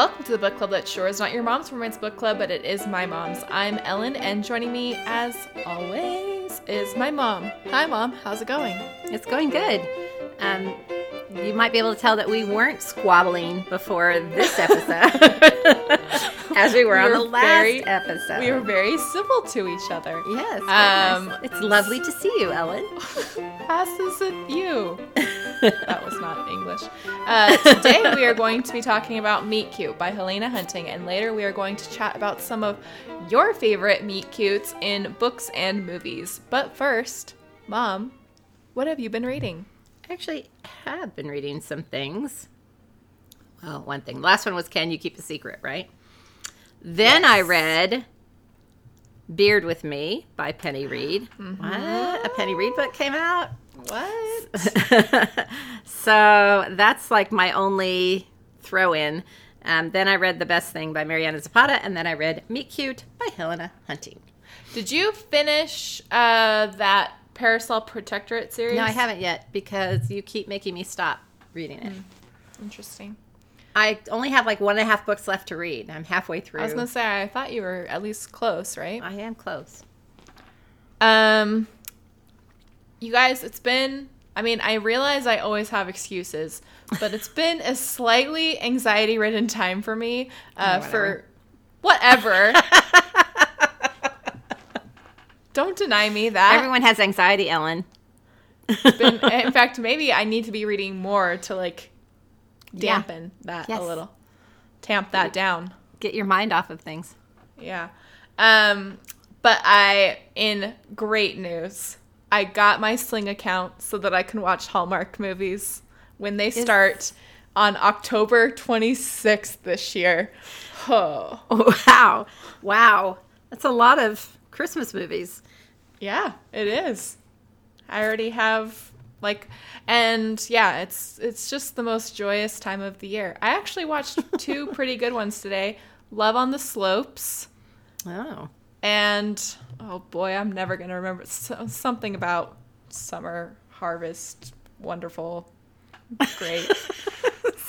welcome to the book club that sure is not your mom's romance book club, but it is my mom's. I'm Ellen, and joining me, as always, is my mom. Hi, mom. How's it going? It's going good. Um, you might be able to tell that we weren't squabbling before this episode, as we were We on were the last very- episode. We were very civil to each other. yes. Um, nice. It's lovely to see you, Ellen. Passes with you. that was not English. Uh, today we are going to be talking about Meet Cute by Helena Hunting, and later we are going to chat about some of your favorite Meet Cutes in books and movies. But first, Mom, what have you been reading? I actually have been reading some things. Well, one thing. The last one was Can You Keep a Secret, right? Then I read Beard with Me by Penny Reid. What? A Penny Reid book came out? What? so that's like my only throw in. Um, then I read The Best Thing by Mariana Zapata, and then I read Meet Cute by Helena Hunting. Did you finish uh, that Parasol Protectorate series? No, I haven't yet because you keep making me stop reading it. Interesting. I only have like one and a half books left to read. I'm halfway through. I was gonna say I thought you were at least close, right? I am close. Um, you guys, it's been. I mean, I realize I always have excuses, but it's been a slightly anxiety-ridden time for me. Uh, Oh, for whatever. Don't deny me that. Everyone has anxiety, Ellen. Been, in fact, maybe I need to be reading more to like Yeah. dampen that Yes. a little, tamp that down. Get your mind off of things. Yeah. Um, but I, in great news, I got my Sling account so that I can watch Hallmark movies when they start on October 26th this year. Oh, Wow. Wow. That's a lot of Christmas movies. yeah, it is. I already have like and yeah, it's it's just the most joyous time of the year. I actually watched two pretty good ones today. Love on the Slopes Oh. And oh boy, I'm never gonna remember so, something about summer harvest. Wonderful, great.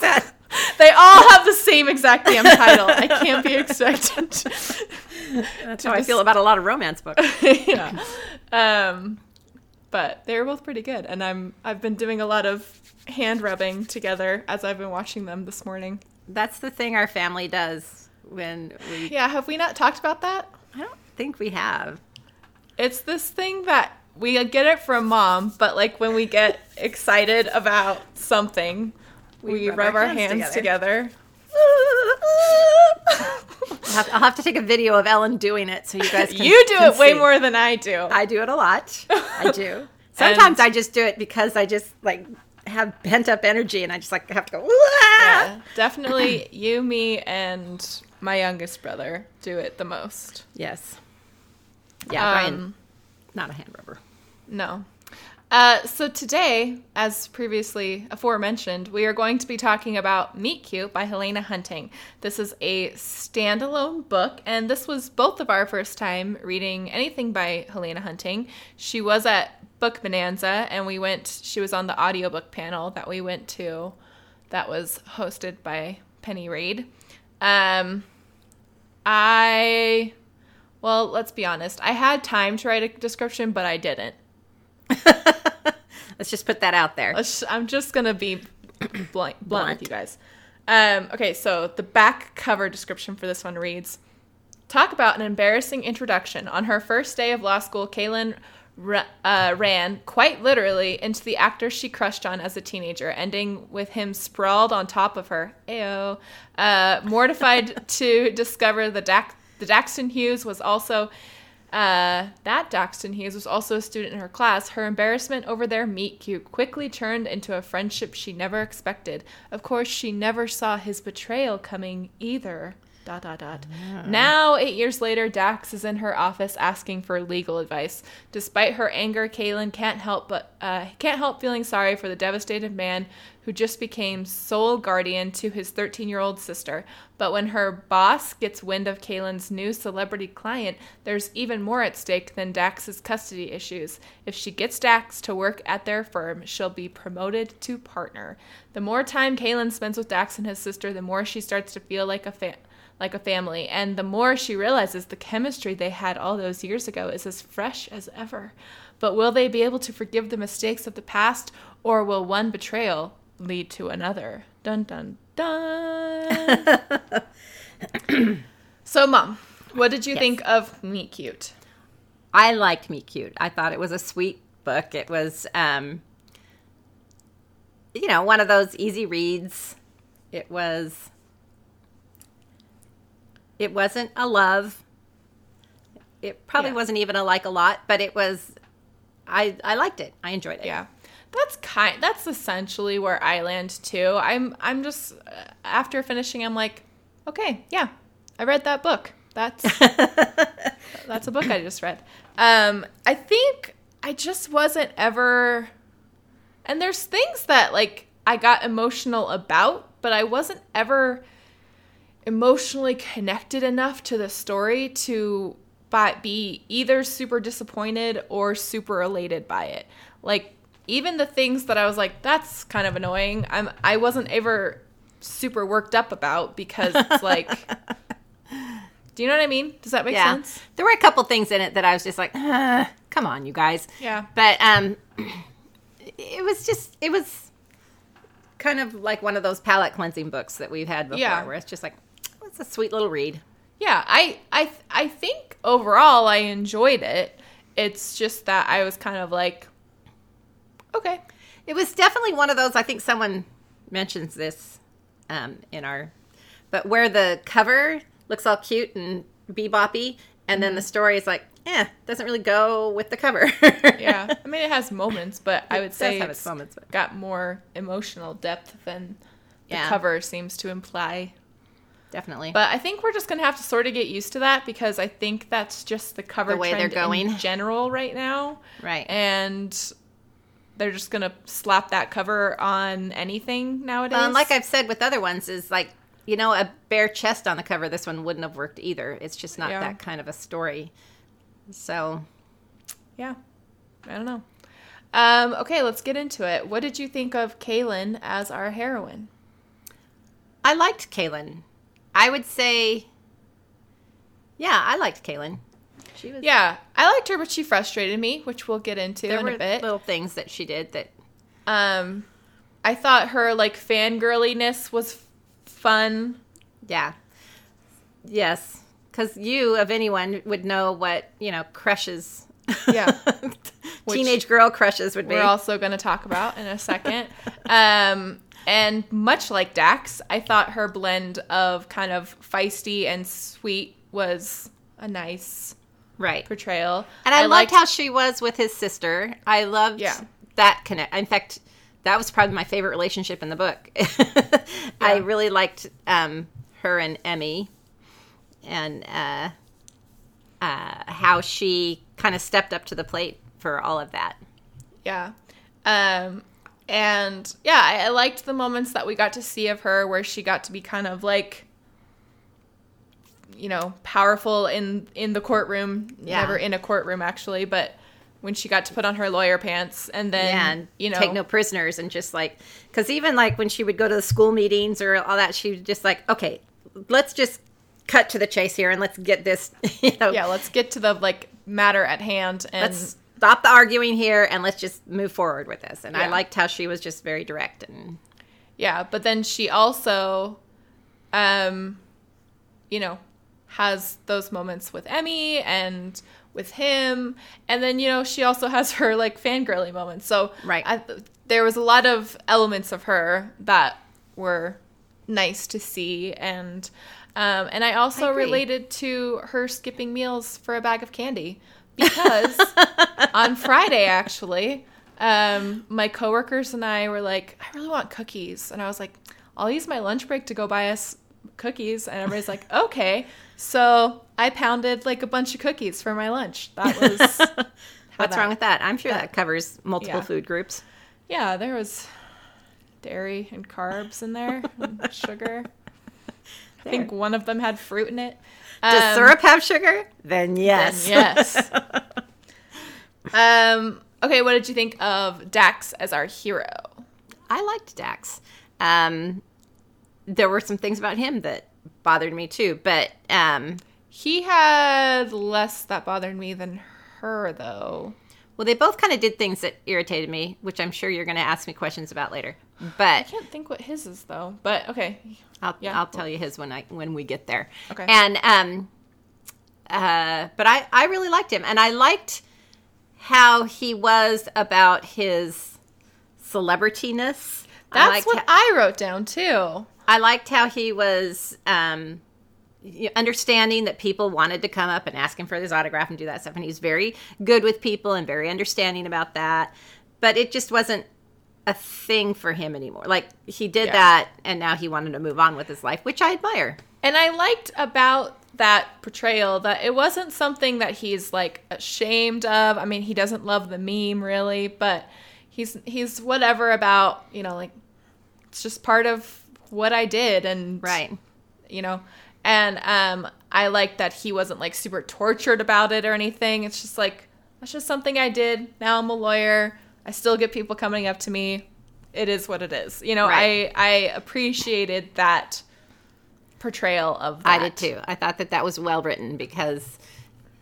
they all have the same exact damn title. I can't be expected. That's how I feel about a lot of romance books. yeah. Um, but they were both pretty good, and I'm I've been doing a lot of hand rubbing together as I've been watching them this morning. That's the thing our family does when we. Yeah, have we not talked about that? I don't think we have. It's this thing that we get it from mom, but like when we get excited about something, we, rub, our, hands, together. I'll have, I'll have to take a video of Ellen doing it so you guys can. you do can it way more than I do. I do it a lot. I do. Sometimes I just do it because I just like have pent up energy and I just like have to go. Yeah, definitely you, me, and my youngest brother do it the most. Yes. Yeah, Brian, Um, not a hand rubber. No. Uh, so today, as previously aforementioned, we are going to be talking about Meet Cute by Helena Hunting. This is a standalone book, and this was both of our first time reading anything by Helena Hunting. She was at Book Bonanza, and we went. She was on the audiobook panel that we went to, that was hosted by Penny Reid. Um, I, well, let's be honest. I had time to write a description, but I didn't. Let's just put that out there. I'm just gonna be blunt, blunt Blunt. with you guys. Um, okay, so the back cover description for this one reads: "Talk about an embarrassing introduction. On her first day of law school, Kaylin uh, ran quite literally into the actor she crushed on as a teenager, ending with him sprawled on top of her. Ayo. Uh, mortified to discover the Dax- the Daxton Hughes was also." Uh, that Daxton Hughes was also a student in her class. Her embarrassment over their meet cute quickly turned into a friendship she never expected. Of course, she never saw his betrayal coming either. Dot dot dot. Now, eight years later, Dax is in her office asking for legal advice. Despite her anger, Kaylin can't help but uh, can't help feeling sorry for the devastated man who just became sole guardian to his 13-year-old sister. But when her boss gets wind of Kaylin's new celebrity client, there's even more at stake than Dax's custody issues. If she gets Dax to work at their firm, she'll be promoted to partner. The more time Kaylin spends with Dax and his sister, the more she starts to feel like a fan like a family. And the more she realizes the chemistry they had all those years ago is as fresh as ever. But will they be able to forgive the mistakes of the past, or will one betrayal lead to another? Dun dun dun. so, Mom, what did you Yes. think of Meet Cute? I liked Meet Cute. I thought it was a sweet book. It was, um, you know, one of those easy reads. It was. It wasn't a love. It probably Yeah. wasn't even a like a lot, but it was. I I liked it. I enjoyed it. Yeah. That's kind that's essentially where I land too. I'm I'm just uh, after finishing I'm like, okay, yeah. I read that book. That's that's a book I just read. Um I think I just wasn't ever and there's things that like I got emotional about, but I wasn't ever emotionally connected enough to the story to be either super disappointed or super elated by it. Like even the things that I was like, that's kind of annoying. I'm I wasn't ever super worked up about because it's like Do you know what I mean? Does that make yeah. sense? There were a couple things in it that I was just like, "Ah, come on, you guys. Yeah. But um, it was just it was kind of like one of those palate cleansing books that we've had before, Yeah. where it's just like "Oh, it's a sweet little read. Yeah, I I I think overall I enjoyed it. It's just that I was kind of like okay. It was definitely one of those. I think someone mentions this um, in our, but where the cover looks all cute and beboppy, and then the story is like, eh, doesn't really go with the cover. Yeah. I mean it has moments, but I would say it's moments, but- got more emotional depth than the Yeah. cover seems to imply. Definitely. But I think we're just gonna have to sort of get used to that because I think that's just the cover The way they're trend going. in general right now. right. And they're just gonna slap that cover on anything nowadays. Um, like I've said with other ones, is like you know a bare chest on the cover. This one wouldn't have worked either. It's just not Yeah. that kind of a story. So Yeah. I don't know. Um, okay, let's get into it. What did you think of Kaylin as our heroine? I liked Kaylin. I would say, yeah, I liked Kaylin. She was. Yeah, I liked her, but she frustrated me, which we'll get into there in were a bit. little things that she did that. Um, I thought her like fangirliness was fun. Yeah. Yes, because you of anyone would know what you know crushes. Yeah. Teenage girl crushes would be. We're also going to talk about in a second. um, and much like Dax, I thought her blend of kind of feisty and sweet was a nice right. portrayal. And I, loved liked how she was with his sister. I loved Yeah. that connect. In fact, that was probably my favorite relationship in the book. I really liked um, her and Emmy, and uh, uh, how she kind of stepped up to the plate for all of that. Yeah. Um and yeah, I, I liked the moments that we got to see of her where she got to be kind of like you know, powerful in in the courtroom. Yeah. Never in a courtroom actually, but when she got to put on her lawyer pants and then yeah, and you know take no prisoners, and just like because even like when she would go to the school meetings or all that, she was just like, okay, let's just cut to the chase here and let's get this. You know, yeah, let's get to the like matter at hand and let's stop the arguing here and let's just move forward with this. And I liked how she was just very direct and Yeah, but then she also, um, you know, has those moments with Emmy and with him, and then you know she also has her like fangirly moments. So Right. I, there was a lot of elements of her that were nice to see, and um, and I also I related to her skipping meals for a bag of candy because on Friday actually um, my coworkers and I were like, I really want cookies. And I was like, I'll use my lunch break to go buy us cookies, and everybody's like, okay. So I pounded like a bunch of cookies for my lunch. That was What's that- wrong with that? I'm sure that, that- covers multiple yeah. food groups. Yeah, there was dairy and carbs in there, and sugar. I think one of them had fruit in it. Does Um, syrup have sugar? Then yes. yes. Um. Okay, what did you think of Dax as our hero? I liked Dax. Um, there were some things about him that bothered me too, but um, He had less that bothered me than her, though. Well, they both kind of did things that irritated me, which I'm sure you're going to ask me questions about later. But I can't think what his is though. But okay, I'll Yeah. I'll tell you his when I when we get there. Okay. And um, uh, but I I really liked him, and I liked how he was about his celebrityness. I that's liked what I wrote down too. I liked how he was um, understanding that people wanted to come up and ask him for his autograph and do that stuff, and he was very good with people and very understanding about that. But it just wasn't a thing for him anymore. Like he did Yeah. that, and now he wanted to move on with his life, which I admire. And I liked about that portrayal that it wasn't something that he's like ashamed of. I mean, he doesn't love the meme really, but he's he's whatever about, you know, like it's just part of what I did and Right. you know. And um I like that he wasn't like super tortured about it or anything. It's just like that's just something I did. Now I'm a lawyer. I still get people coming up to me. It is what it is. You know, Right. I I appreciated that portrayal of that. I did too. I thought that that was well written because,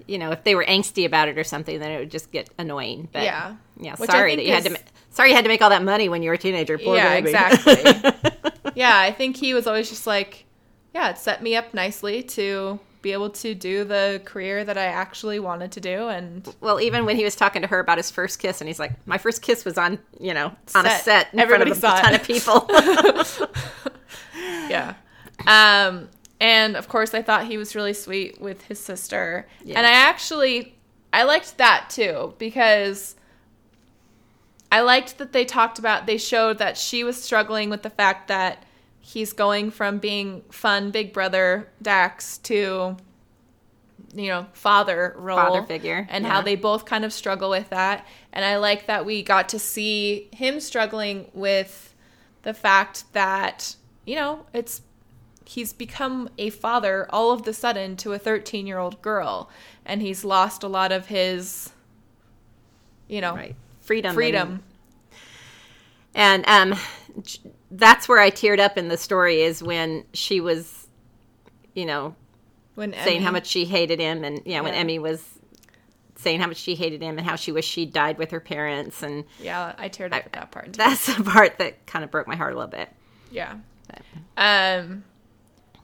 you know, if they were angsty about it or something, then it would just get annoying. But Yeah. yeah. Which Sorry that you had to. is- Sorry you had to make all that money when you were a teenager. Poor yeah, baby. exactly. yeah, I think he was always just like, yeah, it set me up nicely to be able to do the career that I actually wanted to do. And well, even when he was talking to her about his first kiss, and he's like, "My first kiss was on, you know, on a Set. set in Everybody front of a ton of people." yeah. Um, and of course, I thought he was really sweet with his sister. And I actually, I liked that too because I liked that they talked about, they showed that she was struggling with the fact that he's going from being fun big brother Dax to, you know, father role. Father figure, And yeah. how they both kind of struggle with that. And I like that we got to see him struggling with the fact that, you know, it's he's become a father all of the sudden to a 13 year old girl and he's lost a lot of his you know right, freedom, freedom and, and um, that's where I teared up in the story is when she was, you know, when saying how much she hated him, and yeah, when Emmy was saying how much she hated him and how she wished she died with her parents, and yeah i teared up at that part too. that's the part that kind of broke my heart a little bit. yeah um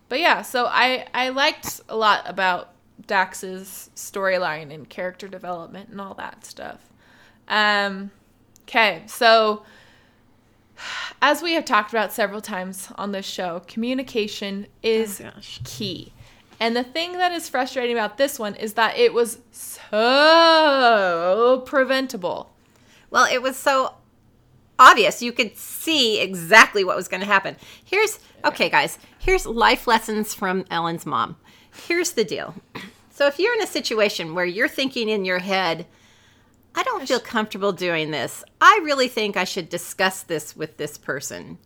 but yeah so i i liked a lot about dax's storyline and character development and all that stuff um okay so as we have talked about several times on this show communication is Oh, key and the thing that is frustrating about this one is that it was so preventable Well, it was so obvious. You could see exactly what was going to happen. Here's, okay, guys, here's life lessons from Ellen's mom. Here's the deal. So if you're in a situation where you're thinking in your head, I don't feel comfortable doing this, I really think I should discuss this with this person.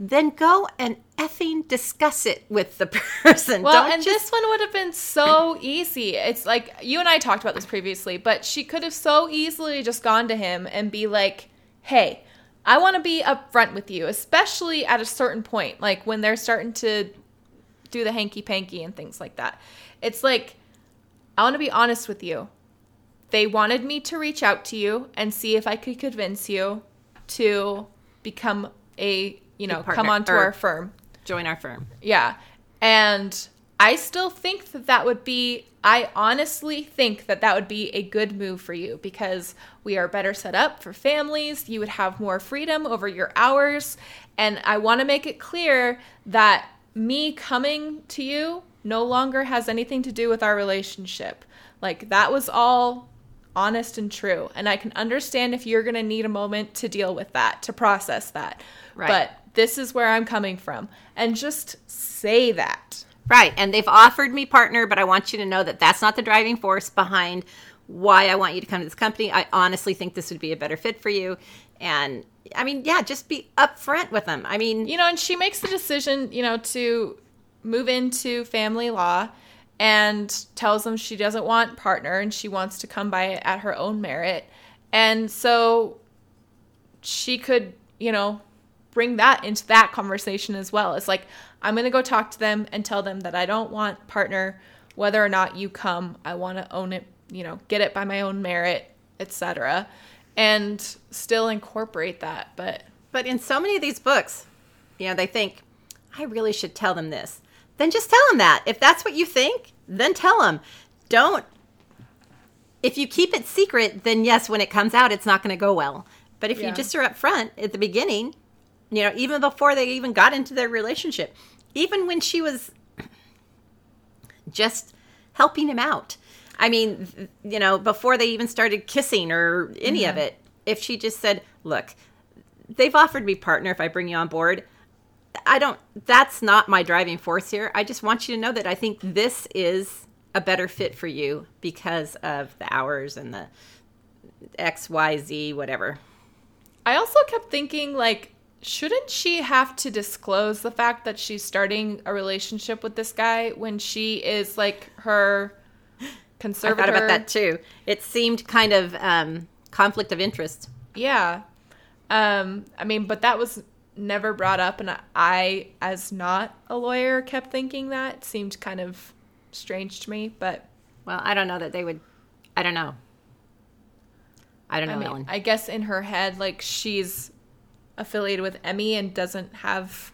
Then go and effing discuss it with the person. Well, Don't and just this one would have been so easy. It's like you and I talked about this previously, but she could have so easily just gone to him and be like, "Hey, I want to be upfront with you, especially at a certain point, like when they're starting to do the hanky panky and things like that." It's like, I want to be honest with you. They wanted me to reach out to you and see if I could convince you to become a, you know, partner, come onto our firm. join our firm. Yeah. And I still think that that would be, I honestly think that that would be a good move for you because we are better set up for families. You would have more freedom over your hours. And I want to make it clear that me coming to you no longer has anything to do with our relationship. Like, that was all honest and true. And I can understand if you're going to need a moment to deal with that, to process that. Right. But this is where I'm coming from. And just say that. Right. And they've offered me partner, but I want you to know that that's not the driving force behind why I want you to come to this company. I honestly think this would be a better fit for you. And I mean, yeah, just be upfront with them. I mean, You know, and she makes the decision, you know, to move into family law and tells them she doesn't want partner and she wants to come by it at her own merit. And so she could, you know, bring that into that conversation as well. It's like I'm going to go talk to them and tell them that I don't want partner whether or not you come. I want to own it, you know, get it by my own merit, etc. And still incorporate that, but But in so many of these books, you know, they think, I really should tell them this. Then just tell them that. If that's what you think, then tell them. Don't. If you keep it secret, then yes, when it comes out, it's not going to go well. But if Yeah. you just are upfront at the beginning, you know, even before they even got into their relationship, even when she was just helping him out. I mean, you know, before they even started kissing or any of it, if she just said, "Look, they've offered me partner if I bring you on board." I don't that's not my driving force here. I just want you to know that I think this is a better fit for you because of the hours and the XYZ whatever. I also kept thinking, like, shouldn't she have to disclose the fact that she's starting a relationship with this guy when she is like her I thought about that too. It seemed kind of um, conflict of interest. Yeah. Um, I mean, but that was never brought up, and I, as not a lawyer, kept thinking that. It seemed kind of strange to me, but Well, I don't know that they would. I don't know. I don't know, I mean, Ellen. I guess in her head, like she's affiliated with Emmy and doesn't have.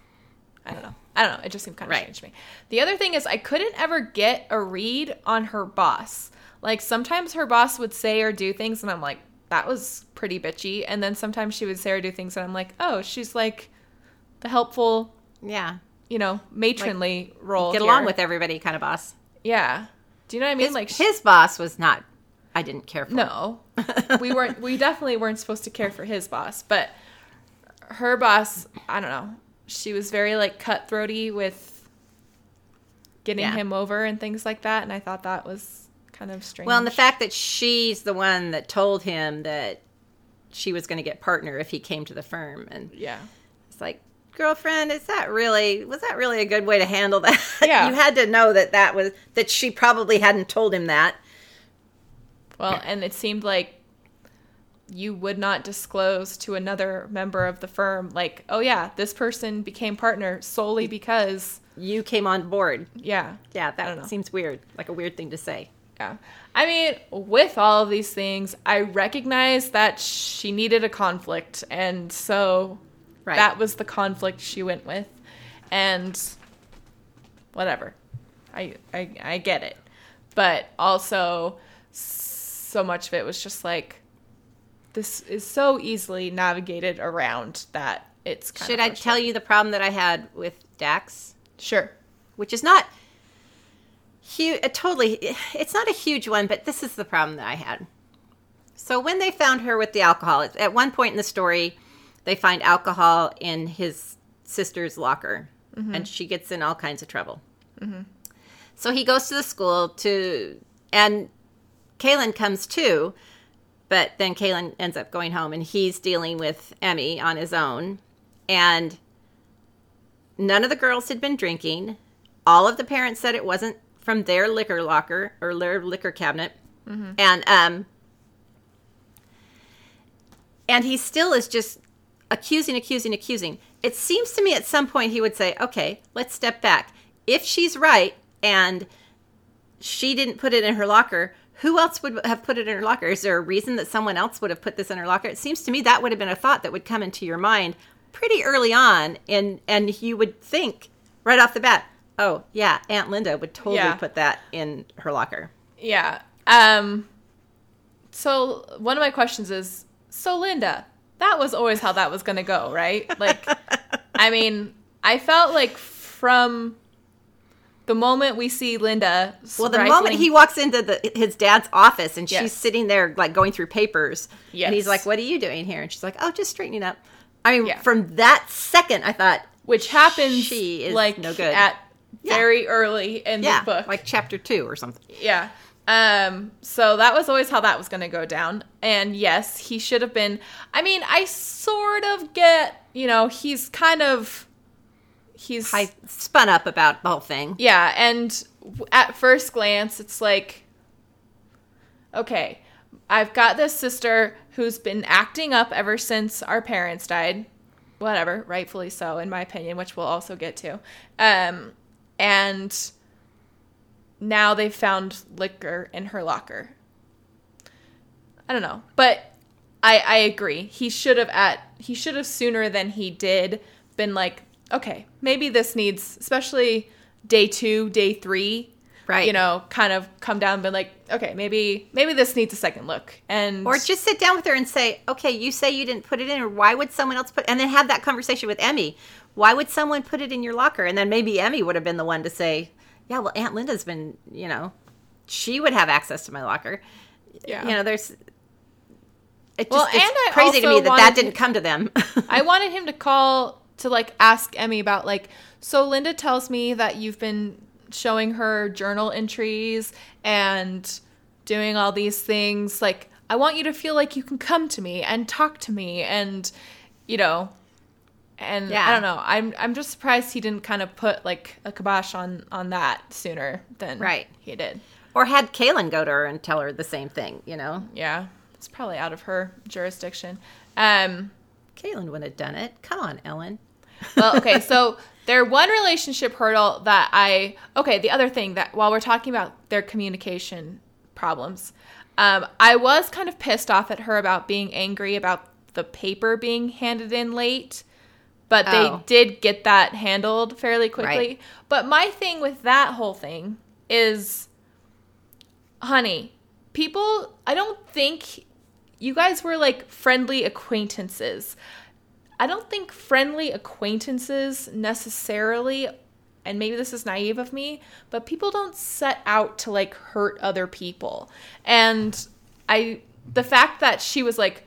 I don't know. I don't know. It just seemed kind of Right. strange to me. The other thing is, I couldn't ever get a read on her boss. Like sometimes her boss would say or do things, and I'm like, that was pretty bitchy. And then sometimes she would say or do things, and I'm like, oh, she's like the helpful, yeah, you know, matronly role. get here. along with everybody, kind of boss. Yeah. Do you know what I mean? His, like she- his boss was not. I didn't care for. No, we weren't. We definitely weren't supposed to care for his boss, but her boss, I don't know. She was very like cutthroaty with getting Yeah. him over and things like that, and I thought that was kind of strange. Well, and the fact that she's the one that told him that she was going to get partner if he came to the firm, and yeah, it's like, girlfriend, is that really was that really a good way to handle that? Yeah. you had to know that that was that she probably hadn't told him that. well, and it seemed like you would not disclose to another member of the firm, like, oh yeah, this person became partner solely because, You came on board. yeah, Yeah, I don't know. that seems weird, like a weird thing to say. Yeah. I mean, with all of these things, I recognize that she needed a conflict. And so Right. that was the conflict she went with. And whatever. I, I, I get it. But also, so much of it was just like, this is so easily navigated around that it's kind Should I tell you the problem that I had with Dax? Sure. which is not huge. Uh, totally, it's not a huge one, but this is the problem that I had. So when they found her with the alcohol, at- at one point in the story, they find alcohol in his sister's locker, mm-hmm. and she gets in all kinds of trouble. Mm-hmm. So he goes to the school to, and Kaylin comes too, but then Kaylin ends up going home, and he's dealing with Emmy on his own, and none of the girls had been drinking. All of the parents said it wasn't from their liquor locker or their liquor cabinet. And um and he still is just accusing, accusing, accusing. It seems to me at some point he would say, "Okay, let's step back. If she's right and she didn't put it in her locker, who else would have put it in her locker? Is there a reason that someone else would have put this in her locker? It seems to me that would have been a thought that would come into your mind pretty early on, and and you would think right off the bat, oh yeah, Aunt Linda would totally Yeah. put that in her locker. Yeah. Um so one of my questions is so Linda, that was always how that was going to go, right? Like I mean, I felt like from the moment we see Linda, Well, the moment he walks into the his dad's office and she's Yes. sitting there like going through papers, and he's like, "What are you doing here?" And she's like, "Oh, just straightening up." I mean, Yeah. from that second, I thought, which happens She is like no good. at Yeah. very early in yeah, the book. like chapter two or something. Yeah. Um, so that was always how that was going to go down. And yes, he should have been. I mean, I sort of get, you know, he's kind of. He's. I spun up about the whole thing. Yeah. And at first glance, it's like, okay, I've got this sister who's been acting up ever since our parents died. Whatever, rightfully so, in my opinion, which we'll also get to. Um, and now they've found liquor in her locker. I don't know, but I I agree. He should have at he should have sooner than he did been like, okay, maybe this needs, especially day two, day three, Right. You know, kind of come down and been like, okay, maybe maybe this needs a second look, and Or just sit down with her and say, "Okay, you say you didn't put it in, or why would someone else put?" And then have that conversation with Emmy. Why would someone put it in your locker? And then maybe Emmy would have been the one to say, "Yeah, well, Aunt Linda's been, you know, she would have access to my locker." yeah, You know, there's. It just, Well, it's and I crazy to me that that didn't come to them. I wanted him to call to like ask Emmy about like so Linda tells me that you've been showing her journal entries and doing all these things like I want you to feel like you can come to me and talk to me and you know and Yeah. I don't know I'm I'm just surprised he didn't kind of put like a kibosh on on that sooner than Right. he did. or had Kaylin go to her and tell her the same thing. You know, Yeah. It's probably out of her jurisdiction. Um Kaylin wouldn't have done it. Come on, Ellen. well, okay, so their one relationship hurdle that I okay, the other thing that while we're talking about their communication problems, um, I was kind of pissed off at her about being angry about the paper being handed in late, but they Oh. did get that handled fairly quickly. Right. But my thing with that whole thing is, honey, people, I don't think you guys were like friendly acquaintances. I don't think friendly acquaintances necessarily, and maybe this is naive of me, but people don't set out to like hurt other people. And I, the fact that she was like,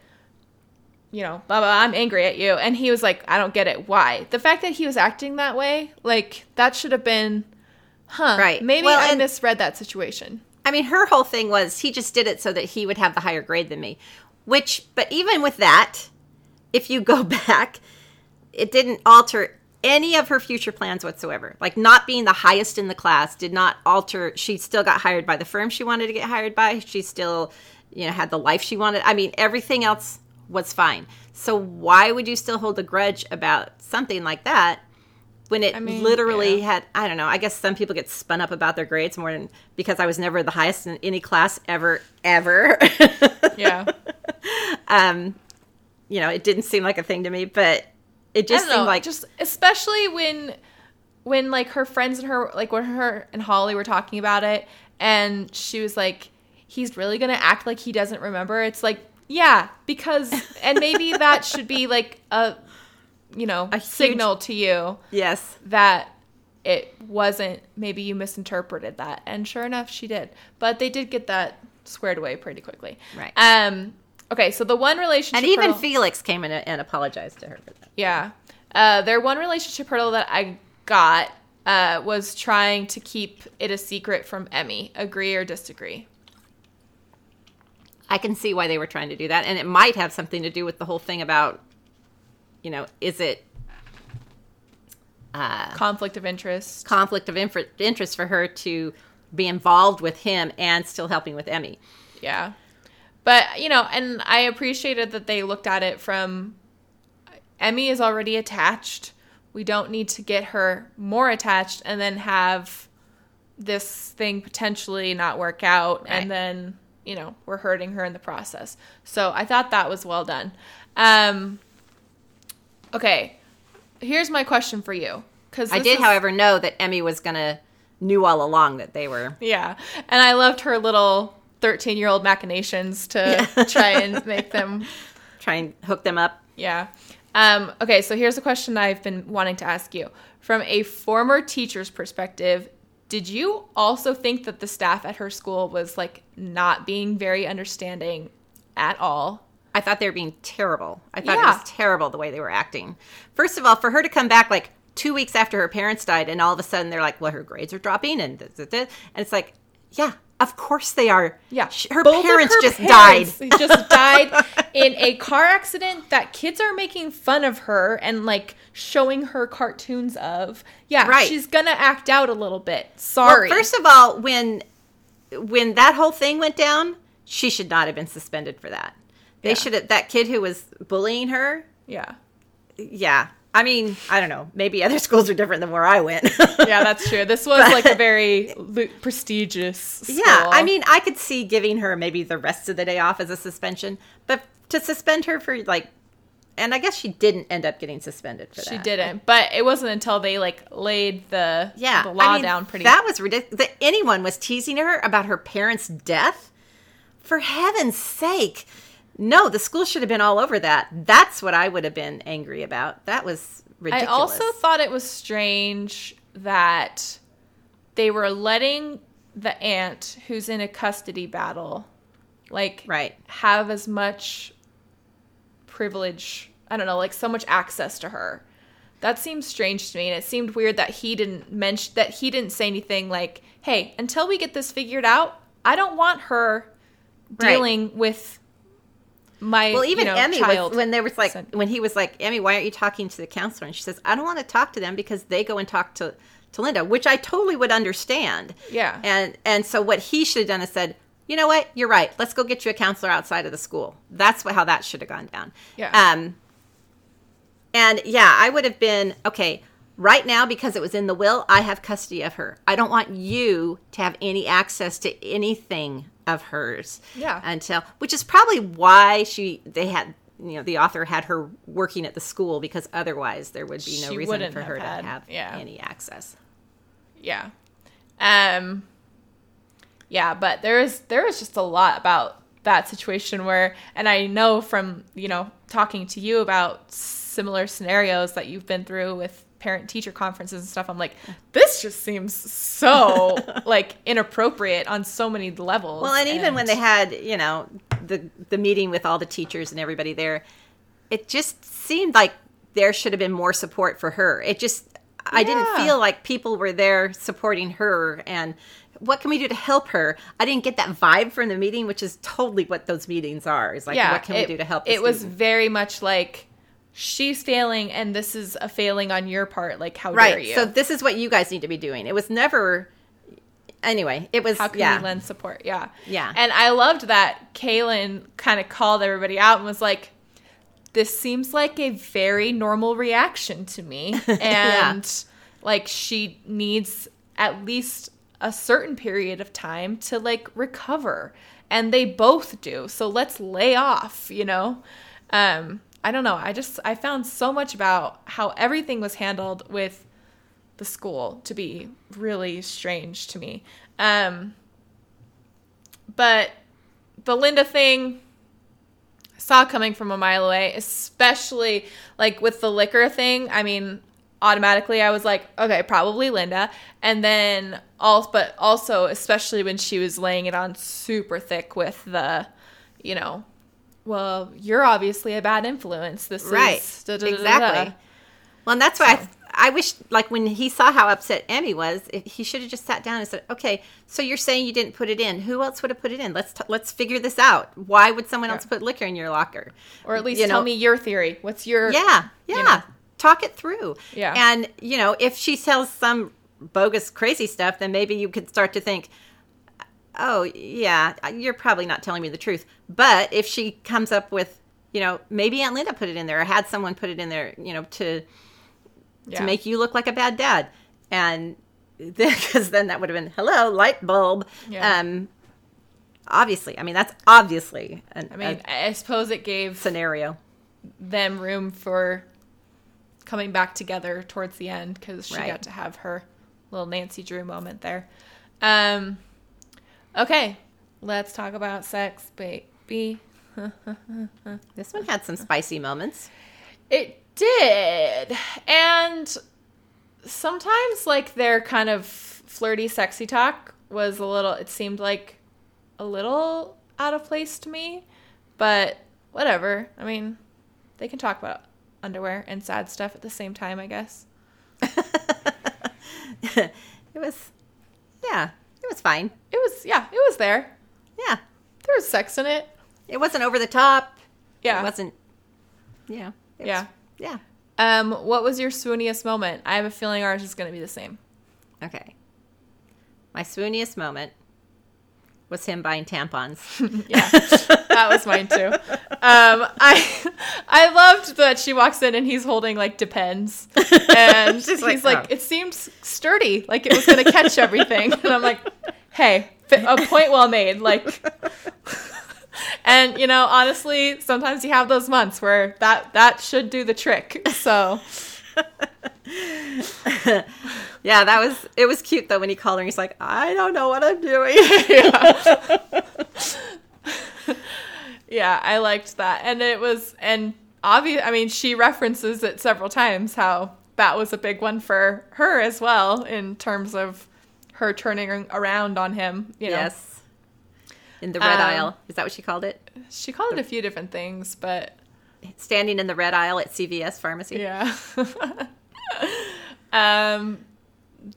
you know, blah, blah, I'm angry at you. And he was like, I don't get it. Why? The fact that he was acting that way, like, that should have been, huh. Right. Maybe Well, I misread that situation. I mean, her whole thing was he just did it so that he would have the higher grade than me. Which, but even with that, if you go back, it didn't alter any of her future plans whatsoever. Like not being the highest in the class did not alter. She still got hired by the firm she wanted to get hired by. She still, you know, had the life she wanted. I mean, everything else was fine. So why would you still hold a grudge about something like that? When it I mean, literally yeah. had, I don't know. I guess some people get spun up about their grades more than because I was never the highest in any class ever, ever. Yeah. um, you know, it didn't seem like a thing to me, but it just seemed know, like just especially when when like her friends and her like when her and Holly were talking about it and she was like he's really going to act like he doesn't remember it's like yeah because and maybe that should be like a you know A huge- signal to you yes, that it wasn't maybe you misinterpreted that and sure enough she did but they did get that squared away pretty quickly Right. um okay so the one relationship and even hurdle- Felix came in and apologized to her for that. yeah. Uh, their one relationship hurdle that I got uh, was trying to keep it a secret from Emmy. Agree or disagree? I can see why they were trying to do that, and it might have something to do with the whole thing about, you know, is it uh, Conflict of interest. conflict of inf- interest for her to be involved with him and still helping with Emmy? Yeah. But, you know, and I appreciated that they looked at it from Emmy is already attached. We don't need to get her more attached and then have this thing potentially not work out Right. and then, you know, we're hurting her in the process. So I thought that was well done. Um, okay. Here's my question for you. Cause I did, is- however, know that Emmy was gonna knew all along that they were. Yeah. And I loved her little 13 year old machinations to Yeah. try and make them. Try and hook them up. Yeah. Um, okay. So here's a question I've been wanting to ask you. From a former teacher's perspective, did you also think that the staff at her school was like not being very understanding at all? I thought they were being terrible. I thought Yeah. it was terrible the way they were acting. First of all, for her to come back like two weeks after her parents died, and all of a sudden they're like, "Well, her grades are dropping," and and it's like, yeah, of course they are. Yeah, Sh- her Both parents her just parents died. just died in a car accident that kids are making fun of her and like showing her cartoons of. Yeah, Right. she's gonna act out a little bit. Sorry. Well, first of all, when when that whole thing went down, she should not have been suspended for that. They Yeah. should have that kid who was bullying her. yeah, Yeah, I mean, I don't know. Maybe other schools are different than where I went. yeah, that's true. This was like a very prestigious. School. Yeah, I mean, I could see giving her maybe the rest of the day off as a suspension, but to suspend her for like, and I guess she didn't end up getting suspended for that. she didn't. But it wasn't until they like laid the Yeah, the law I mean, down pretty. That was ridiculous. That anyone was teasing her about her parents' death. For heaven's sake, no! The school should have been all over that. That's what I would have been angry about. That was ridiculous. I also thought it was strange that they were letting the aunt who's in a custody battle like right. have as much privilege i don't know like so much access to her that seems strange to me and it seemed weird that he didn't mention that he didn't say anything like hey until we get this figured out i don't want her Right. dealing with my Well, even you know, Emmy child was when there was like when he was like, Emmy, why aren't you talking to the counselor? And she says, I don't want to talk to them because they go and talk to to Linda, which I totally would understand. Yeah. And and so what he should have done is said, you know what, you're right. Let's go get you a counselor outside of the school. That's what how that should have gone down. Yeah. Um. And yeah, I would have been okay. Right now, because it was in the will, I have custody of her. I don't want you to have any access to anything of hers Yeah. until which is probably why she they had you know the author had her working at the school because otherwise there would be no She reason for her had- to have yeah. any access yeah um yeah but there is there is just a lot about that situation where and i know from you know talking to you about similar scenarios that you've been through with parent teacher conferences and stuff i'm like this just seems so like inappropriate on so many levels. Well and even when they had you know the the meeting with all the teachers and everybody there it just seemed like there should have been more support for her. It just i didn't feel like people were there supporting her and what can we do to help her? I didn't get that vibe from the meeting which is totally what those meetings are is like what can it, we do to help it the was very much like she's failing and this is a failing on your part like how dare you so this is what you guys need to be doing it was never anyway it was how can yeah we lend support? Yeah. Yeah. And I loved that Kaylin kind of called everybody out and was like, this seems like a very normal reaction to me. And like she needs at least a certain period of time to like recover. And they both do. So let's lay off, you know? Um, I don't know. I just I found so much about how everything was handled with the school to be really strange to me. Um, but the Linda thing saw coming from a mile away, especially like with the liquor thing. I mean, automatically I was like, okay, probably Linda. And then also, but also especially when she was laying it on super thick with the, you know, well, you're obviously a bad influence. This right. is da- da- da- da- exactly. Well and that's why I, I wish like when he saw how upset emmy was if he should have just sat down and said okay so you're saying you didn't put it in. Who else would have put it in? Let's t- let's figure this out. Why would someone else put liquor in your locker? Or at least You tell know, me your theory. What's your yeah yeah. you know. talk it through. Yeah. and you know if she tells some bogus crazy stuff then maybe you could start to think oh yeah you're probably not telling me the truth but if she comes up with you know maybe aunt linda put it in there or had someone put it in there you know to Yeah. to make you look like a bad dad and because then that would have been hello light bulb Yeah. um obviously i mean that's obviously an, I mean, I suppose it gave scenario them room for coming back together towards the end because she Right. got to have her little Nancy Drew moment there. Um, okay, let's talk about sex, baby. this one had some spicy moments It did. And sometimes like they're kind of flirty, sexy talk was a little. It seemed like a little out of place to me, but whatever. I mean, they can talk about underwear and sad stuff at the same time, I guess. it was, yeah, it was fine. It was, yeah, it was there. Yeah, There was sex in it. it wasn't over the top. Yeah. It wasn't, yeah. it was- Yeah. yeah. Um, what was your swooniest moment? I have a feeling ours is going to be the same. Okay. My swooniest moment was him buying tampons. Yeah, that was mine too. Um, I I loved that she walks in and he's holding like depends, and She's he's like, like, "Oh." it seems sturdy, like it was gonna catch everything, and I'm like, hey, a point well made, like. And you know, honestly, sometimes you have those months where that that should do the trick. So yeah, that was, it was cute though when he called her and he's like, I don't know what I'm doing. yeah, I liked that, and it was and obvious. I mean, she references it several times how that was a big one for her as well in terms of her turning around on him. You know, yes. In the red Um, aisle. Is that what she called it? she called it a few different things, but Standing in the red aisle at CVS pharmacy. yeah. um,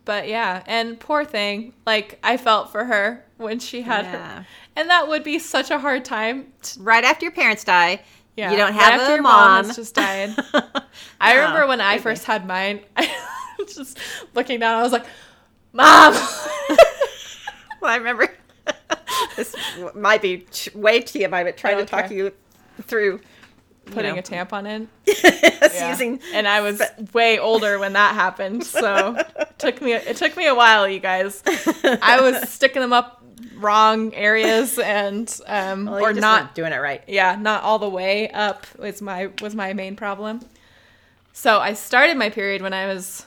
but yeah, and poor thing, like I felt for her when she had Yeah. her, and that would be such a hard time. To, Right after your parents die, yeah, you don't right have after a mom. has just died. I Oh, remember when I first had mine, I just looking down. I was like, "Mom." Well, I remember this might be way TMI, but trying to talk you through Putting know, a tampon in, yes, Yeah. using and I was way older when that happened. So it took me it took me a while, you guys. I was sticking them up wrong areas and um, Well, or not doing it right. yeah, not all the way up was my was my main problem. So I started my period when I was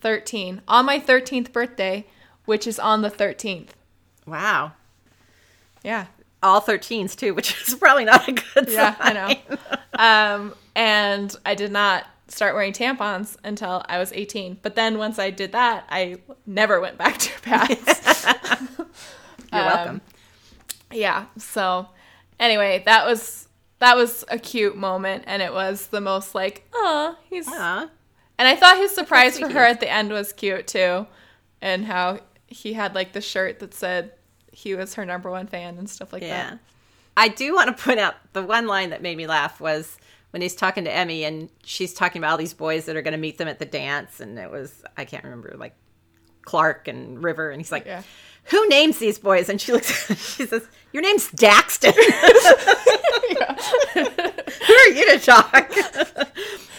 13 on my 13th birthday, which is on the 13th. Wow, Yeah. All 13s too, which is probably not a good Yeah, I know. Um, and I did not start wearing tampons until I was 18. But then once I did that, I never went back to pads. You're Um, welcome. yeah. So anyway, that was that was a cute moment, and it was the most like, oh, he's. And I thought his surprise for her at the end was cute too, and how he had like the shirt that said he was her number one fan and stuff like Yeah. that. I do want to point out the one line that made me laugh was when he's talking to Emmy and she's talking about all these boys that are going to meet them at the dance. And it was, I can't remember, like Clark and River. And he's like, Yeah. Who names these boys? And she looks, she says, Your name's Daxton. Who are you to talk?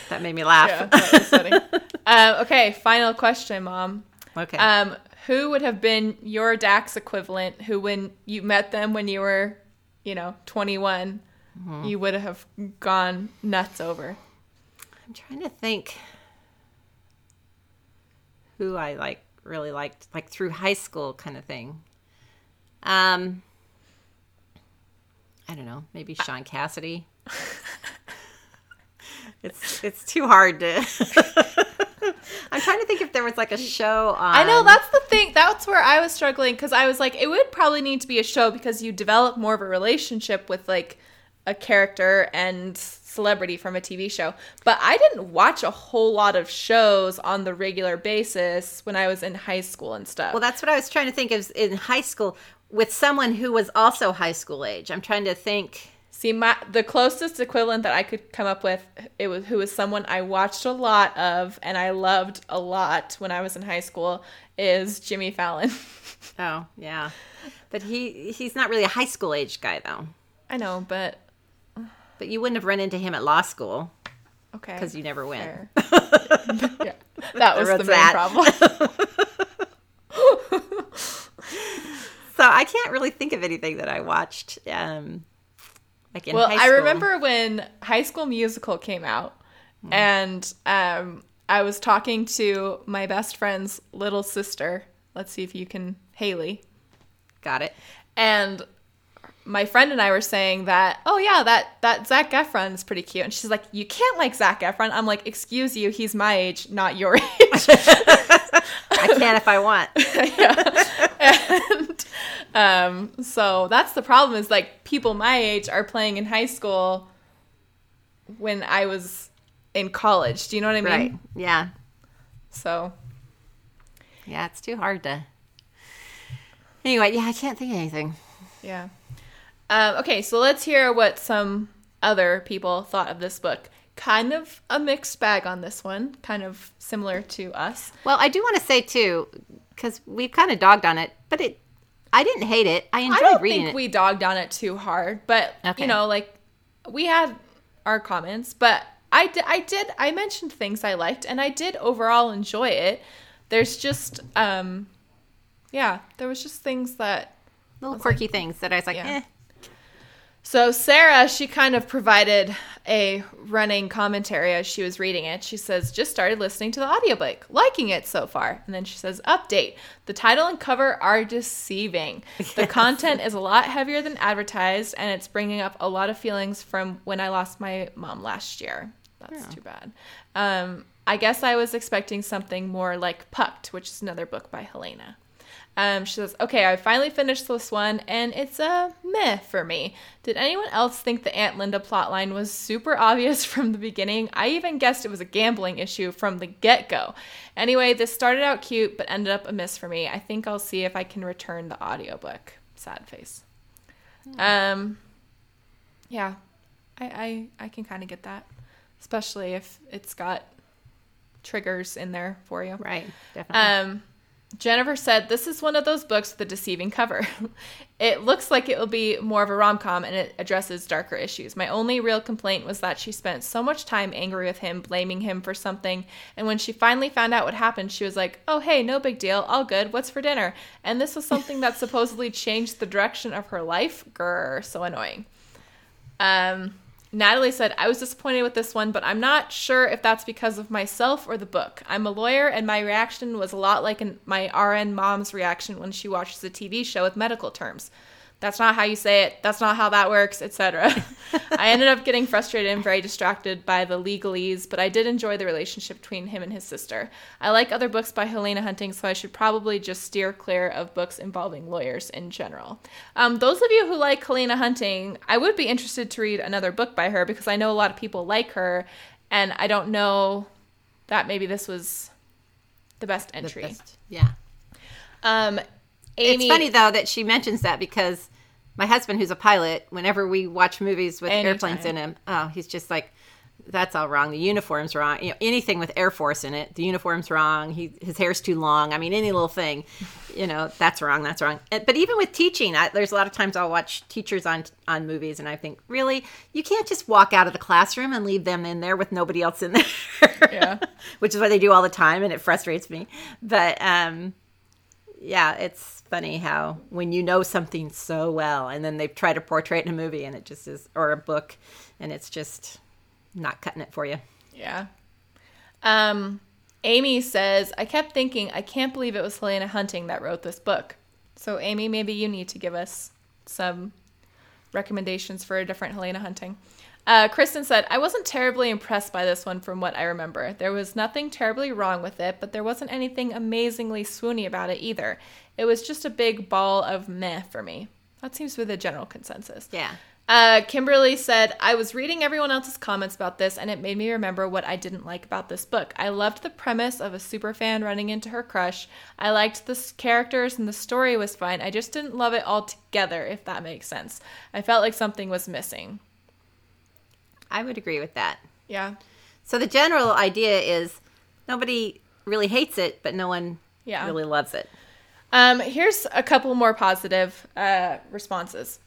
that made me laugh. Yeah, that was funny. um, okay, final question, mom. Okay. Um, who would have been your Dax equivalent who, when you met them when you were, you know, 21, Mm-hmm. you would have gone nuts over? I'm trying to think who I like really liked, like through high school kind of thing. Um, I don't know, maybe Shaun Cassidy. it's it's too hard to. I'm trying to think if there was like a show on. I know that's the thing. That's where I was struggling because I was like, it would probably need to be a show because you develop more of a relationship with like a character and celebrity from a TV show. But I didn't watch a whole lot of shows on the regular basis when I was in high school and stuff. Well, that's what I was trying to think of in high school with someone who was also high school age. I'm trying to think. See, my the closest equivalent that I could come up with, it was who was someone I watched a lot of and I loved a lot when I was in high school, is Jimmy Fallon. Oh, yeah. But he he's not really a high school age guy though. I know, but But you wouldn't have run into him at law school okay. because you never went. Yeah, that was the main that? problem. So I can't really think of anything that I watched. Um, like in well, I remember when High School Musical came out, Hmm. and um, I was talking to my best friend's little sister. Let's see if you can, Haley. Got it. And my friend and I were saying that, oh yeah, that that Zac Efron is pretty cute. And she's like, you can't like Zac Efron. I'm like, excuse you, he's my age, not your age. I can if I want. and um, so that's the problem is like people my age are playing in high school when I was in college. Do you know what I mean? Right. Yeah. So Yeah, it's too hard to. Anyway, yeah, I can't think of anything. yeah. Um, okay, so let's hear what some other people thought of this book. Kind of a mixed bag on this one, kind of similar to us. Well, I do want to say too, because we've kind of dogged on it, but it, I didn't hate it. I enjoyed reading. I don't reading think it. we dogged on it too hard, but Okay. you know, like we had our comments, but I did, I did, I mentioned things I liked, and I did overall enjoy it. There's just, um, yeah, there was just things that. Little quirky things that I was like, Yeah. eh. So Sarah, she kind of provided a running commentary as she was reading it. She says, "Just started listening to the audiobook, liking it so far." And then she says, "Update: The title and cover are deceiving. The content is a lot heavier than advertised, and it's bringing up a lot of feelings from when I lost my mom last year. That's too bad. Um, I guess I was expecting something more like Pucked, which is another book by Helena." Um, she says, "Okay, I finally finished this one, and it's a meh for me. Did anyone else think the Aunt Linda plotline was super obvious from the beginning? I even guessed it was a gambling issue from the get-go. Anyway, this started out cute, but ended up a miss for me. I think I'll see if I can return the audiobook. Sad face. Um, yeah, I I, I can kind of get that, especially if it's got triggers in there for you. right, definitely. Um, Jennifer said, This is one of those books with a deceiving cover. it looks like it will be more of a rom com and it addresses darker issues. My only real complaint was that she spent so much time angry with him, blaming him for something. And when she finally found out what happened, she was like, Oh, hey, no big deal. All good. What's for dinner? And this was something that supposedly changed the direction of her life. Grr, so annoying. Um, Natalie said, I was disappointed with this one, but I'm not sure if that's because of myself or the book. I'm a lawyer, and my reaction was a lot like an, my RN mom's reaction when she watches a TV show with medical terms. That's not how you say it. That's not how that works, etc. I ended up getting frustrated and very distracted by the legalese, but I did enjoy the relationship between him and his sister. I like other books by Helena Hunting, so I should probably just steer clear of books involving lawyers in general. Um, those of you who like Helena Hunting, I would be interested to read another book by her because I know a lot of people like her, and I don't know that maybe this was the best The entry. best- Yeah. Um, Amy, It's funny though that she mentions that because my husband, who's a pilot, whenever we watch movies with airplanes in him, oh, he's just like, "That's all wrong. The uniform's wrong. You know, anything with Air Force in it, the uniform's wrong. He his hair's too long. I mean, any little thing, you know, that's wrong. That's wrong." But even with teaching, I, there's a lot of times I'll watch teachers on on movies, and I think, really, you can't just walk out of the classroom and leave them in there with nobody else in there. Yeah. which is what they do all the time, and it frustrates me. But um, yeah, it's funny how when you know something so well and then they try to portray it in a movie and it just is or a book and it's just not cutting it for you. Yeah. Um, Amy says, I kept thinking, I can't believe it was Helena Hunting that wrote this book. So, Amy, maybe you need to give us some recommendations for a different Helena Hunting. Uh, Kristen said, I wasn't terribly impressed by this one from what I remember. There was nothing terribly wrong with it, but there wasn't anything amazingly swoony about it either. It was just a big ball of meh for me. That seems to be the general consensus. Yeah. Uh, Kimberly said, I was reading everyone else's comments about this, and it made me remember what I didn't like about this book. I loved the premise of a super fan running into her crush. I liked the characters, and the story was fine. I just didn't love it all together, if that makes sense. I felt like something was missing. I would agree with that. Yeah. So the general idea is nobody really hates it, but no one Yeah. really loves it. Um, here's a couple more positive uh, responses.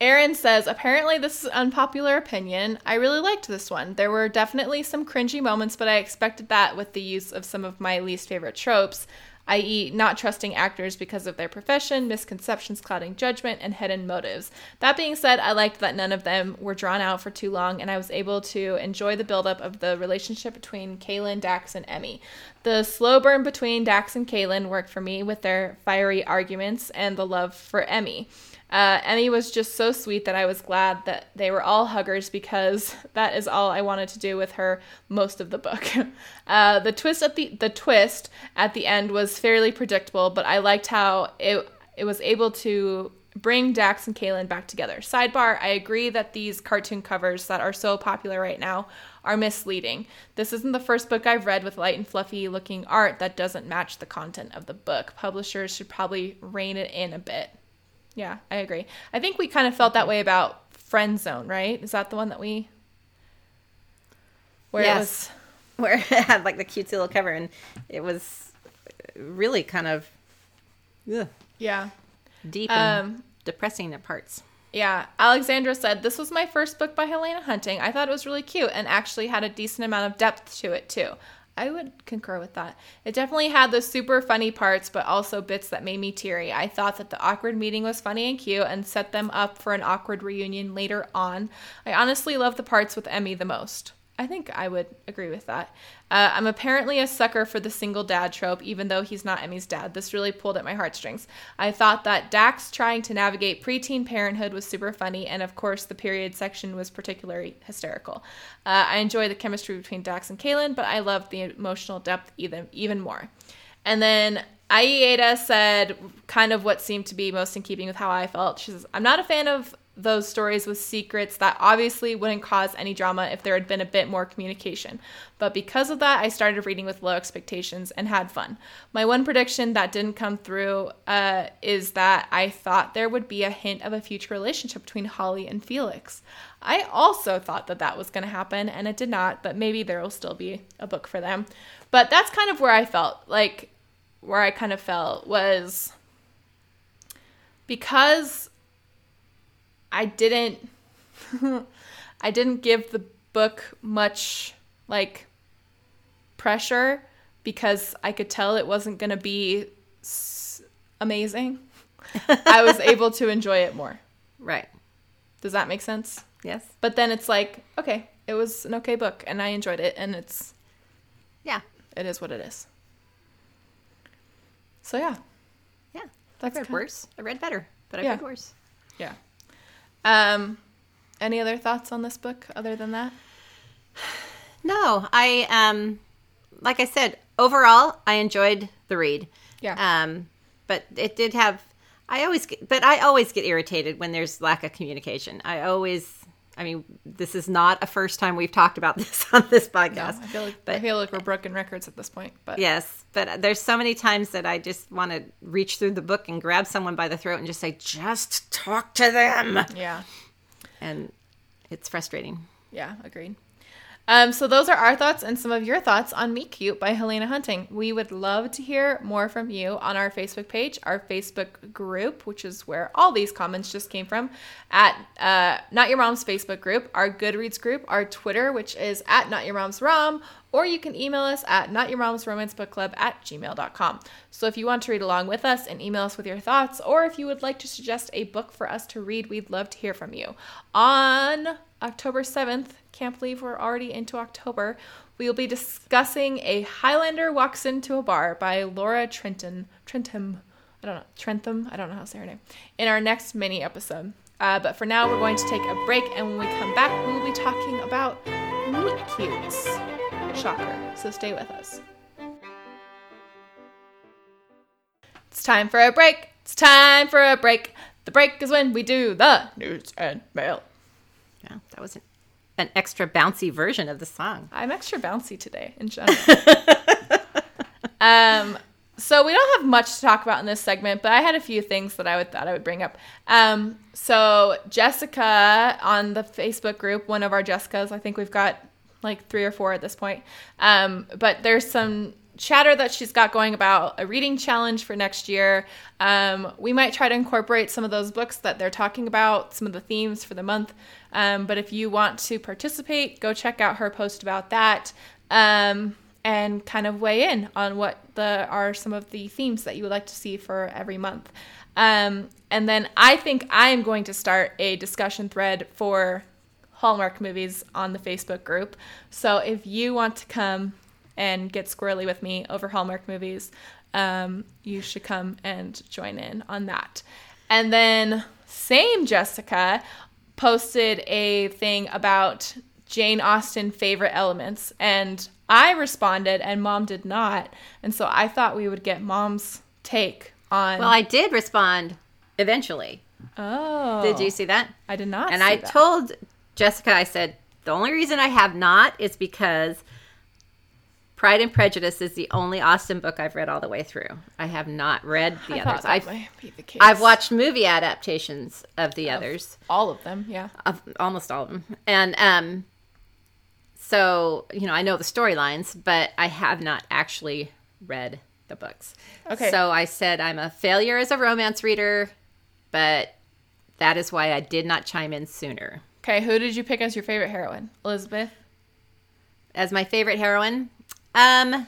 Aaron says, apparently this is an unpopular opinion. I really liked this one. There were definitely some cringy moments, but I expected that with the use of some of my least favorite tropes, i.e., not trusting actors because of their profession, misconceptions clouding judgment, and hidden motives. That being said, I liked that none of them were drawn out for too long, and I was able to enjoy the buildup of the relationship between Kaylin, Dax, and Emmy. The slow burn between Dax and Kaylin worked for me with their fiery arguments and the love for Emmy. Uh, Emmy was just so sweet that I was glad that they were all huggers because that is all I wanted to do with her most of the book. Uh, the twist at the the twist at the end was fairly predictable, but I liked how it it was able to bring Dax and Kaylin back together. Sidebar: I agree that these cartoon covers that are so popular right now are misleading. This isn't the first book I've read with light and fluffy looking art that doesn't match the content of the book. Publishers should probably rein it in a bit. Yeah, I agree. I think we kind of felt that way about Friend Zone, right? Is that the one that we where Yes. it was Where it had like the cutesy little cover, and it was really kind of yeah, yeah. deep and Um, depressing at parts. Yeah, Alexandra said, This was my first book by Helena Hunting. I thought it was really cute and actually had a decent amount of depth to it, too. I would concur with that. It definitely had those super funny parts, but also bits that made me teary. I thought that the awkward meeting was funny and cute and set them up for an awkward reunion later on. I honestly love the parts with Emmy the most. I think I would agree with that. Uh, I'm apparently a sucker for the single dad trope, even though he's not Emmy's dad. This really pulled at my heartstrings. I thought that Dax trying to navigate preteen parenthood was super funny, and of course, the period section was particularly hysterical. Uh, I enjoy the chemistry between Dax and Kaylin, but I loved the emotional depth even even more. And then Aieta said kind of what seemed to be most in keeping with how I felt. She says, I'm not a fan of those stories with secrets that obviously wouldn't cause any drama if there had been a bit more communication. But because of that, I started reading with low expectations and had fun. My one prediction that didn't come through uh, is that I thought there would be a hint of a future relationship between Holly and Felix. I also thought that that was going to happen, and it did not, but maybe there will still be a book for them. But that's kind of where I felt. Like, where I kind of felt was because I didn't I didn't give the book much like pressure because I could tell it wasn't going to be s- amazing. I was able to enjoy it more. Right. Does that make sense? Yes. But then it's like, okay, it was an okay book and I enjoyed it and it's Yeah. it is what it is. So yeah, Yeah. that's I read kind- worse. I read better, but I Yeah. read worse. Yeah. Um, any other thoughts on this book other than that? No, I um like I said, overall I enjoyed the read. Yeah. Um but it did have I always get but I always get irritated when there's lack of communication. I always I mean, this is not a first time we've talked about this on this No, podcast. I feel like I feel like we're broken records at this point. But Yes, but there's so many times that I just want to reach through the book and grab someone by the throat and just say, "Just talk to them." yeah, And it's frustrating. yeah, agreed. Um, so those are our thoughts and some of your thoughts on Meet Cute by Helena Hunting. We would love to hear more from you on our Facebook page, our Facebook group, which is where all these comments just came from, at uh, Not Your Mom's Facebook group, our Goodreads group, our Twitter, which is at Not Your Mom's Rom, or you can email us at Not Your Mom's Romance Book Club at gmail.com. So if you want to read along with us and email us with your thoughts, or if you would like to suggest a book for us to read, we'd love to hear from you. On October 7th, can't believe we're already into October, we will be discussing A Highlander Walks Into a Bar by Laura Trenton. Trentham. I don't know. Trentham. I don't know how to say her name. In our next mini episode. Uh, but for now, we're going to take a break, and when we come back, we will be talking about meet cutes. Shocker. So stay with us. It's time for a break. It's time for a break. The break is when we do the news and mail. Yeah, that was an, an extra bouncy version of the song. I'm extra bouncy today in general. um, so we don't have much to talk about in this segment, but I had a few things that I would thought I would bring up. Um, so Jessica on the Facebook group, one of our Jessicas, I think we've got like three or four at this point. Um, but there's some chatter that she's got going about a reading challenge for next year. Um, we might try to incorporate some of those books that they're talking about, some of the themes for the month. Um, but if you want to participate, go check out her post about that um, and kind of weigh in on what the are some of the themes that you would like to see for every month. Um, and then I think I am going to start a discussion thread for Hallmark movies on the Facebook group. So if you want to come and get squirrely with me over Hallmark movies, um, you should come and join in on that. And then same Jessica posted a thing about Jane Austen favorite elements, and I responded, and Mom did not. And so I thought we would get Mom's take on. Well, I did respond eventually. oh, Did you see that? I did not. And I that. told Jessica, I said, the only reason I have not is because Pride and Prejudice is the only Austen book I've read all the way through. I have not read the I others. that I've, might be the case. I've watched movie adaptations of the others, all of them. Yeah. of almost all of them. And um, so, you know, I know the storylines, but I have not actually read the books. Okay. So I said I'm a failure as a romance reader, but that is why I did not chime in sooner. Okay, who did you pick as your favorite heroine? Elizabeth. as my favorite heroine um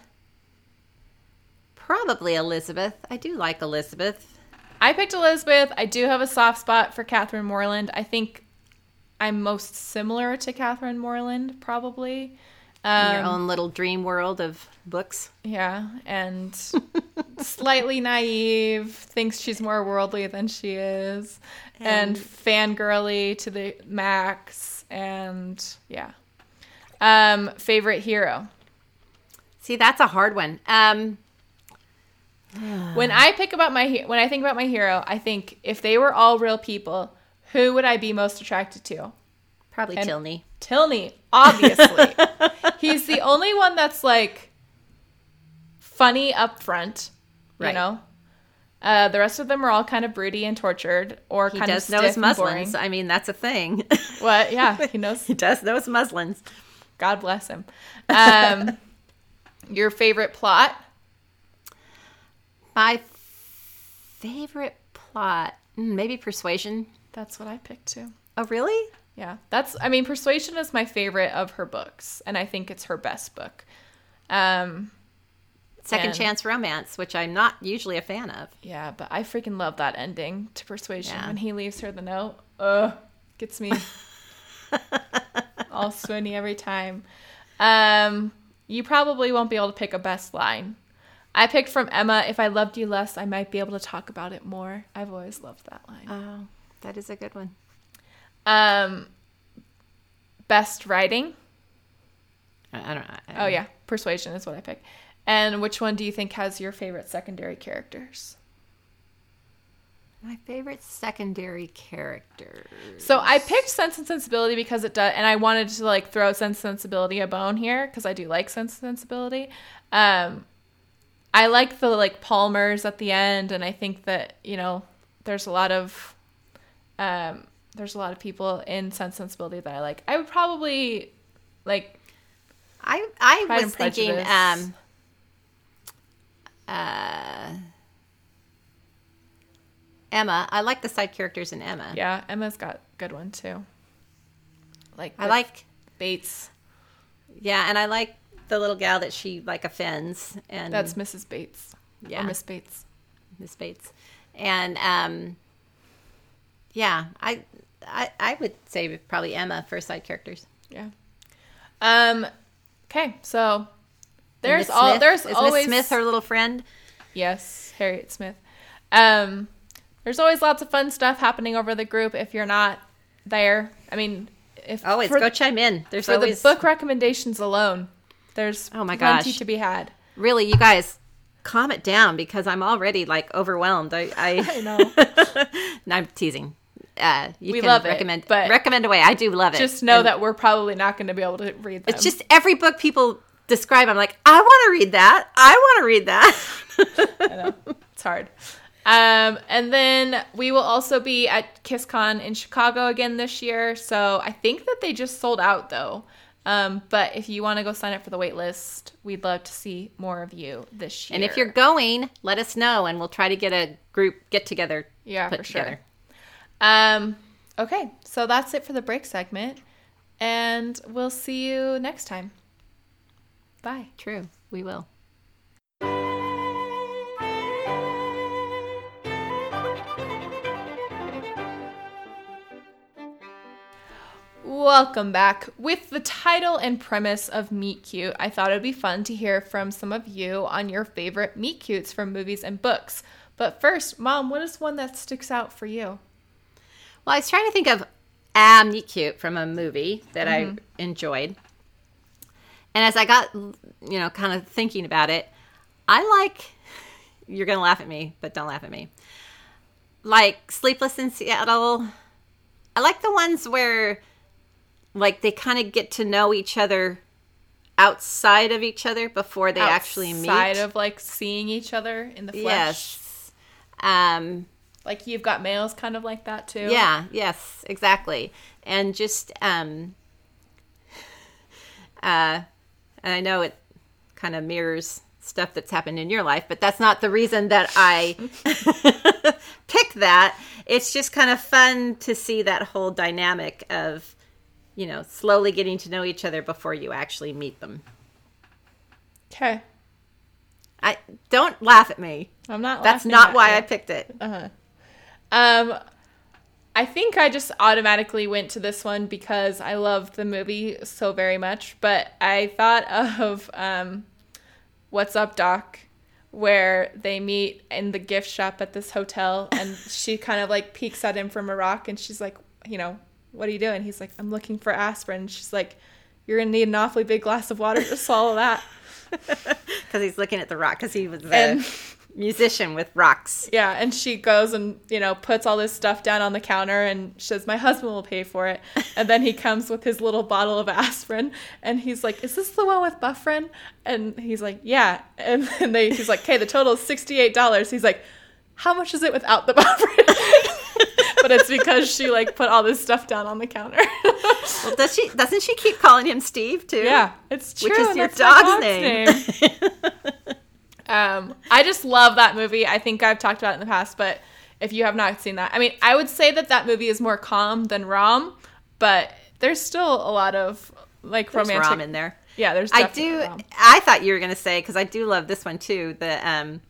probably elizabeth i do like elizabeth I picked Elizabeth. I do have a soft spot for Catherine Morland. I think I'm most similar to Catherine Morland, probably. in Um, your own little dream world of books Yeah, and slightly naive, thinks she's more worldly than she is, and, fangirly to the max, and yeah. Um, favorite hero. See that's a hard one um When I pick about my when I think about my hero, I think if they were all real people, who would I be most attracted to? probably And- tilney Tilney, obviously. He's the only one that's like funny up front, you Right. know. Uh, the rest of them are all kind of broody and tortured, or he kind does of know his and muslins i mean that's a thing What? Yeah, he knows. he does know his muslins God bless him. Um, your favorite plot? my favorite plot mm, maybe persuasion That's what I picked too. oh really Yeah, that's. I mean, Persuasion is my favorite of her books, and I think it's her best book. Um, second And- chance romance which i'm not usually a fan of Yeah, but I freaking love that ending to Persuasion Yeah. when he leaves her the note. Ugh, gets me all swoony every time. Um, you probably won't be able to pick a best line. I picked from Emma. If I loved you less, I might be able to talk about it more. I've always loved that line. oh that is a good one Um, best writing. i, I don't Oh yeah, Persuasion is what I pick. And which one do you think has your favorite secondary characters? My favorite secondary characters. So I picked Sense and Sensibility because it does, and I wanted to like throw Sense and Sensibility a bone here because I do like Sense and Sensibility. Um, I like the like Palmers at the end, and I think that you know there's a lot of um, there's a lot of people in Sense and Sensibility that I like. I would probably like I I Pride was thinking um uh Emma. I like the side characters in Emma. yeah, Emma's got a good one too. Like I like Bates. yeah, and I like the little gal that she like offends and That's Mrs. Bates. Yeah. Or Miss Bates. Miss Bates. And um yeah, I I I would say probably Emma for side characters. Yeah. Um. Okay, so there's all there's is always Miss Smith her little friend. yes Harriet Smith. Um. There's always lots of fun stuff happening over the group. If you're not there, I mean, if Always for, go chime in. There's for always the book recommendations alone, there's Oh my plenty gosh. to be had. really you guys calm it down because I'm already like overwhelmed. I I, I know. no, I'm teasing. Uh, you We can love it, recommend, but recommend away. I do love it. Just know And that we're probably not going to be able to read them. it's just every book people describe. I'm like, I want to read that. I want to read that. I know. It's hard. Um, and then we will also be at KissCon in Chicago again this year. So I think that they just sold out though. Um, but if you want to go sign up for the wait list, we'd love to see more of you this year. and if you're going, let us know, and we'll try to get a group get together. yeah, for sure. together. Um, okay, so that's it for the break segment, and we'll see you next time. Bye. True, we will. Welcome back. With the title and premise of Meet Cute, I thought it would be fun to hear from some of you on your favorite Meet Cutes from movies and books. But first, Mom, what is one that sticks out for you? Well, I was trying to think of a meet cute from a movie that I mm-hmm. enjoyed. And as I got, you know, kind of thinking about it, I like, you're going to laugh at me, but don't laugh at me. Like Sleepless in Seattle. I like the ones where, like, they kind of get to know each other outside of each other before they actually meet. Outside of like seeing each other in the flesh. yes. Um, Like you've got males kind of like that too. Yeah, yes, exactly. And just um uh and I know it kind of mirrors stuff that's happened in your life, but that's not the reason that I pick that. It's just kind of fun to see that whole dynamic of you know, slowly getting to know each other before you actually meet them. Okay. I don't laugh at me. I'm not. That's not why you. I picked it. Uh-huh. Um, I think I just automatically went to this one because I loved the movie so very much. But I thought of um, What's Up, Doc, where they meet in the gift shop at this hotel, and she kind of like peeks at him from a rock, and she's like, you know, what are you doing? He's like, I'm looking for aspirin. She's like, you're gonna need an awfully big glass of water to swallow that. Because he's looking at the rock, because he was a And- musician with rocks. Yeah, and she goes and you know puts all this stuff down on the counter and says, "My husband will pay for it." And then he comes with his little bottle of aspirin, and he's like, "Is this the one with Bufferin?" And he's like, "Yeah." And then they, he's like, "Okay, the total is sixty-eight dollars." He's like, "How much is it without the Bufferin?" But it's because she like put all this stuff down on the counter. Well, does she? Doesn't she keep calling him Steve too? yeah, it's true. which is your my dog's, name. Um, I just love that movie. I think I've talked about it in the past, but if you have not seen that, I mean, I would say that that movie is more calm than rom, but there's still a lot of like There's romantic. rom in there. Yeah, there's. I do. rom. I thought you were going to say because I do love this one too. The um,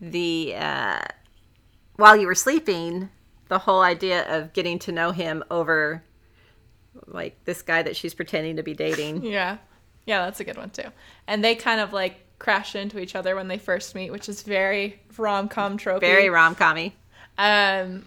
the uh, while you were sleeping, the whole idea of getting to know him over like this guy that she's pretending to be dating. Yeah, yeah, that's a good one too. And they kind of like crash into each other when they first meet, which is very rom com trope. Very rom commy. Um,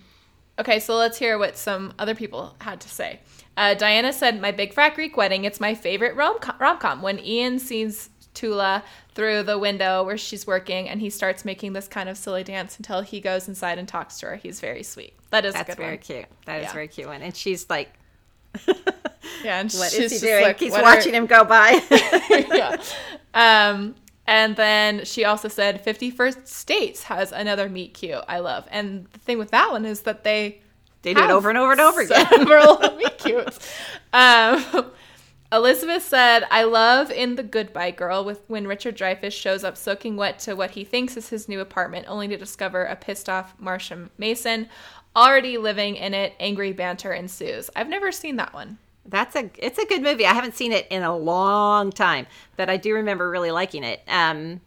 okay, so let's hear what some other people had to say. Uh, Diana said, "My big fat Greek wedding. It's my favorite rom rom com. When Ian sees Toula through the window where she's working, and he starts making this kind of silly dance until he goes inside and talks to her. He's very sweet. That is a good very one. cute. That is Yeah. very cute one. And she's like, Yeah, and "What she's is he doing? like, He's "What are-" watching him go by." yeah. Um, and then she also said 51st States has another meet cute I love. And the thing with that one is that they they do it over and over and over again. Several meet cutes. Um, Elizabeth said, I love in The Goodbye Girl with when Richard Dreyfuss shows up soaking wet to what he thinks is his new apartment, only to discover a pissed off Marsha Mason already living in it. Angry banter ensues. I've never seen that one. That's a it's a good movie. I haven't seen it in a long time, but I do remember really liking it. Um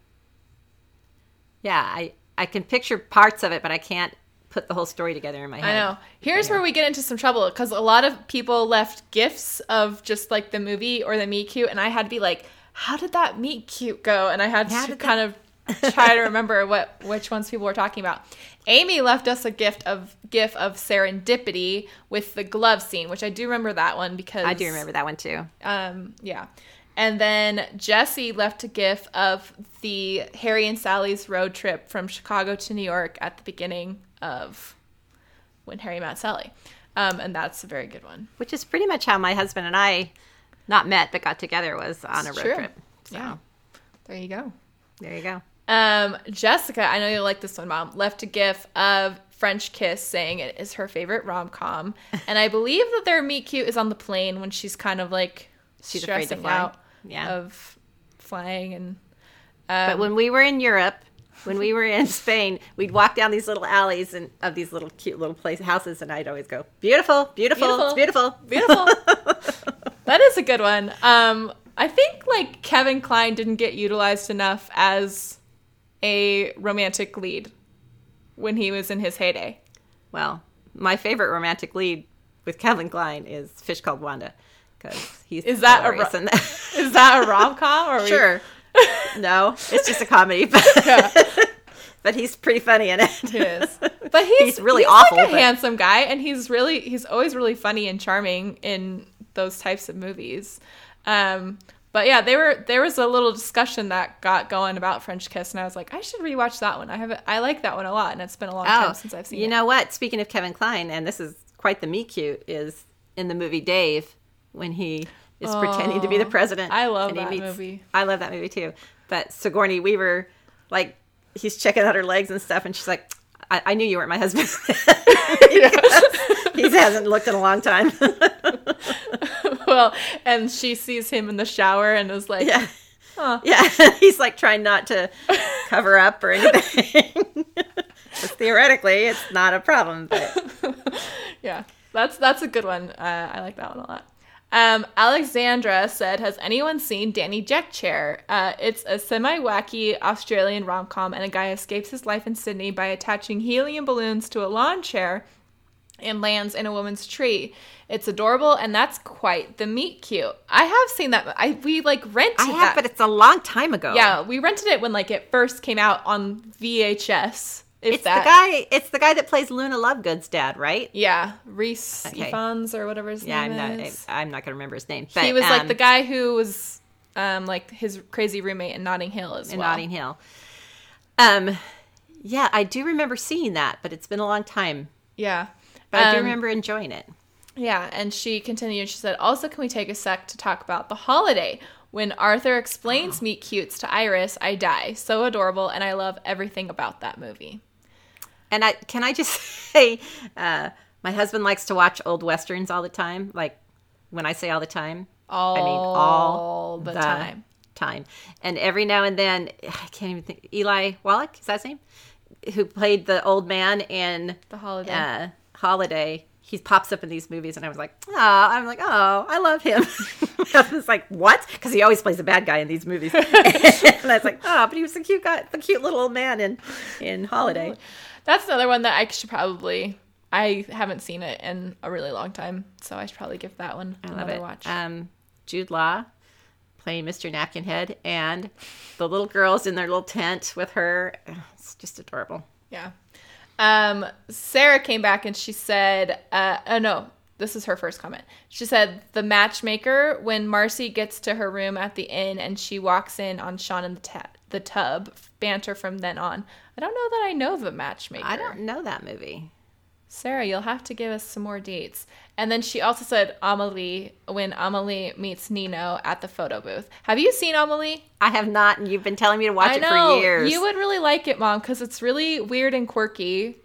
Yeah, I I can picture parts of it, but I can't put the whole story together in my head. I know. Here's where we get into some trouble because a lot of people left gifts of just like the movie or the meet cute, and I had to be like, "How did that meet cute go?" And I had How to kind of try to remember what which ones people were talking about. Amy left us a gift of gif of serendipity with the glove scene, which I do remember that one because I do remember that one too. um, yeah. And then Jesse left a gif of the Harry and Sally's road trip from Chicago to New York at the beginning of when Harry met Sally. Um, and that's a very good one. Which is pretty much how my husband and I not met but got together was on a road true. trip. So Yeah. There you go. there you go. Um, Jessica, I know you'll like this one, Mom, left a gif of French Kiss saying it is her favorite rom com. and I believe that their meet cute is on the plane when she's kind of like She's afraid to fly. out Yeah. of flying and But when we were in Europe, when we were in Spain, we'd walk down these little alleys and of these little cute little place houses, and I'd always go, "Beautiful, beautiful, it's beautiful." Beautiful. that is a good one. Um, I think like Kevin Kline didn't get utilized enough as a romantic lead when he was in his heyday. Well, my favorite romantic lead with Kevin Kline is Fish Called Wanda because he's Is that a ro-. Is that a rom com or sure. No, it's just a comedy, but, Yeah. but he's pretty funny in it. It is. But he's, He's really he's awful, Like a but- handsome guy, and he's really he's always really funny and charming in those types of movies. Um, but yeah, they were there was a little discussion that got going about French Kiss, and I was like, I should rewatch that one. I have I like that one a lot, and it's been a long time since I've seen Oh, you it. know what? Speaking of Kevin Kline, and this is quite the meet cute, is in the movie Dave when he is pretending to be the president. I love that movie. I love that movie too. But Sigourney Weaver, like, he's checking out her legs and stuff, and she's like, I, I knew you weren't my husband. he hasn't looked in a long time. well, and she sees him in the shower and is like, yeah. Huh. Yeah. he's like trying not to cover up or anything. theoretically, it's not a problem, but yeah, that's that's a good one. Uh, I like that one a lot. Um, Alexandra said, "Has anyone seen Danny Deckchair? Uh, it's a semi-wacky Australian rom-com, and a guy escapes his life in Sydney by attaching helium balloons to a lawn chair and lands in a woman's tree. It's adorable, and that's quite the meet cute. I have seen that. I we like rented I have, that. but it's a long time ago. yeah, we rented it when like it first came out on VHS. If It's that, the guy. It's the guy that plays Luna Lovegood's dad, right? Yeah, Rhys Okay. Ifans or whatever his Yeah, I'm name not. is. I'm not gonna remember his name. But, he was like um, the guy who was um like his crazy roommate in Notting Hill as in well. Notting Hill. Um, yeah, I do remember seeing that, but it's been a long time. Yeah. But I do Um, remember enjoying it. Yeah, and she continued. She said, "Also, can we take a sec to talk about the holiday?" When Arthur explains meet cutes to Iris, I die. So adorable, and I love everything about that movie. And I can I just say, uh, my husband likes to watch old westerns all the time. Like when I say all the time, All, I mean all the, the time. time. And every now and then, I can't even think. Eli Wallach is that his name? Who played the old man in The holiday. uh, Holiday. He pops up in these movies, and I was like, oh, I'm like, oh, I love him. I was like, what? Because he always plays the bad guy in these movies. and I was like, oh, but he was the cute guy, the cute little old man in in Holiday. That's another one that I should probably. I haven't seen it in a really long time, so I should probably give that one I love another it. watch. Um, Jude Law playing Mr. Napkinhead, and the little girls in their little tent with her. It's just adorable. Yeah. Um, Sarah came back and she said, uh, oh no, this is her first comment. She said, the matchmaker, when Marcy gets to her room at the inn and she walks in on Sean in the, ta- the tub, banter from then on. I don't know that I know the matchmaker. I don't know that movie. Sarah, you'll have to give us some more dates. And then she also said Amelie when Amelie meets Nino at the photo booth. Have you seen Amelie? I have not, and you've been telling me to watch I it know for years. you would really like it, Mom, because it's really weird and quirky,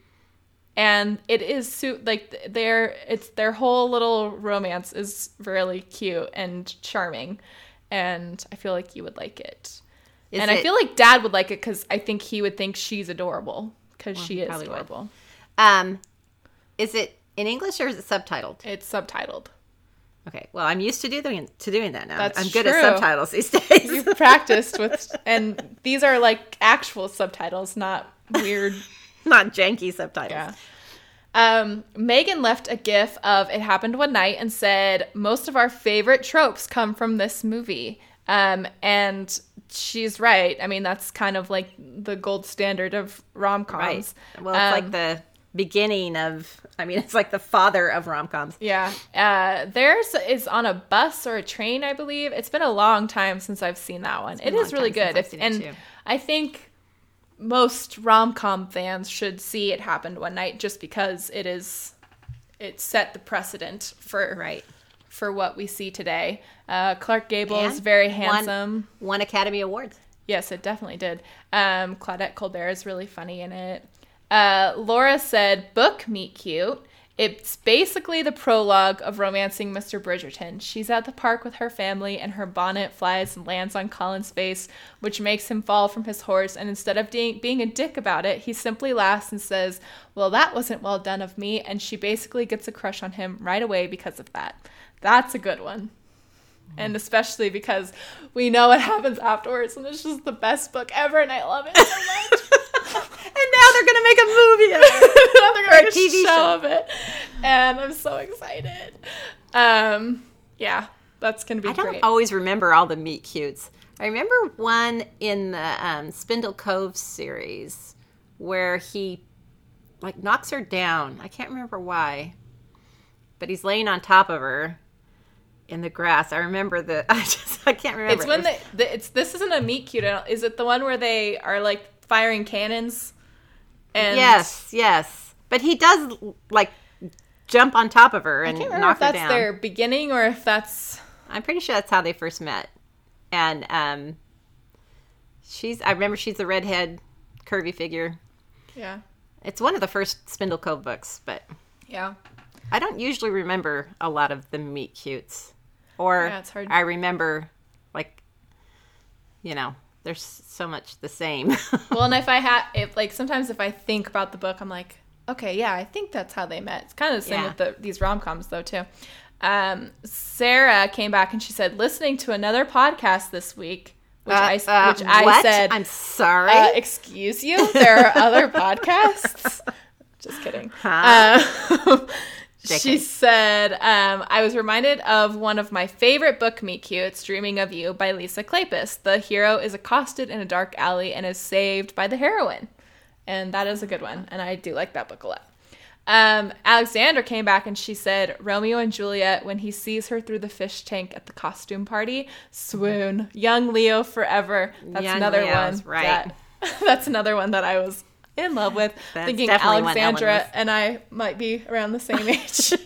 and it is su- like their it's their whole little romance is really cute and charming, and I feel like you would like it. Is and I feel like Dad would like it because I think he would think she's adorable because she is would. adorable. Um, is it in English or is it subtitled? It's subtitled. Okay, well, I'm used to doing to doing that now. That's I'm good true. at subtitles these days. You've practiced with, and these are like actual subtitles, not weird not janky subtitles. Yeah. Um, Megan left a gif of It Happened One Night and said, Most of our favorite tropes come from this movie. Um, and she's right. I mean, that's kind of like the gold standard of rom coms. Right. Well, it's like the beginning of. I mean, it's like the father of rom coms. Yeah. Uh, theirs is on a bus or a train, I believe. It's been a long time since I've seen that one. It is really good. If, and too. I think most rom com fans should see It Happened One Night just because it is it set the precedent for Right. For what we see today. Uh, Clark Gable is very handsome. Won Academy Awards. Yes, it definitely did. Um, Claudette Colbert is really funny in it. Uh, Laura said, "Book meet cute." It's basically the prologue of romancing Mr. Bridgerton. She's at the park with her family, and her bonnet flies and lands on Colin's face, which makes him fall from his horse. And instead of being, being a dick about it, he simply laughs and says, Well, that wasn't well done of me. And she basically gets a crush on him right away because of that. That's a good one and especially because we know what happens afterwards, and it's just the best book ever, and I love it so much. And now they're gonna make a movie of it. Now they're Or gonna a make a TV show show. of it, and I'm so excited. Um, yeah, that's gonna be I don't great. always remember all the meet cutes. I remember one in the um, Spindle Cove series where he like knocks her down. I can't remember why, but he's laying on top of her in the grass. I remember the. I just I can't remember. It's when It was- they, the, it's this isn't a meet cute. Is it the one where they are like firing cannons? And yes, yes, but he does like jump on top of her and I can't remember knock if her that's down. their beginning or if that's I'm pretty sure that's how they first met. And um she's I remember she's the redhead curvy figure. yeah It's one of the first Spindle Cove books, but yeah. I don't usually remember a lot of the meet cutes. Or Yeah, it's hard. I remember like you know, there's so much the same. Well, and if I had, if like sometimes if I think about the book, I'm like, okay, yeah, I think that's how they met. It's kind of the same Yeah. with the, these rom coms though too. Um, Sarah came back and she said, listening to another podcast this week, which I s- Uh, uh, which I what? said, I'm sorry. uh, excuse you, there are other podcasts. Just kidding. She said, um, I was reminded of one of my favorite book meet cutes, Dreaming of You by Lisa Kleypas. The hero is accosted in a dark alley and is saved by the heroine. And that is a good one. And I do like that book a lot. Um, Alexandra came back and she said, Romeo and Juliet, when he sees her through the fish tank at the costume party, swoon. Young Leo forever. That's Young another Leo's one. right. that- that's another one that I was in love with. That's thinking Alexandra and I might be around the same age.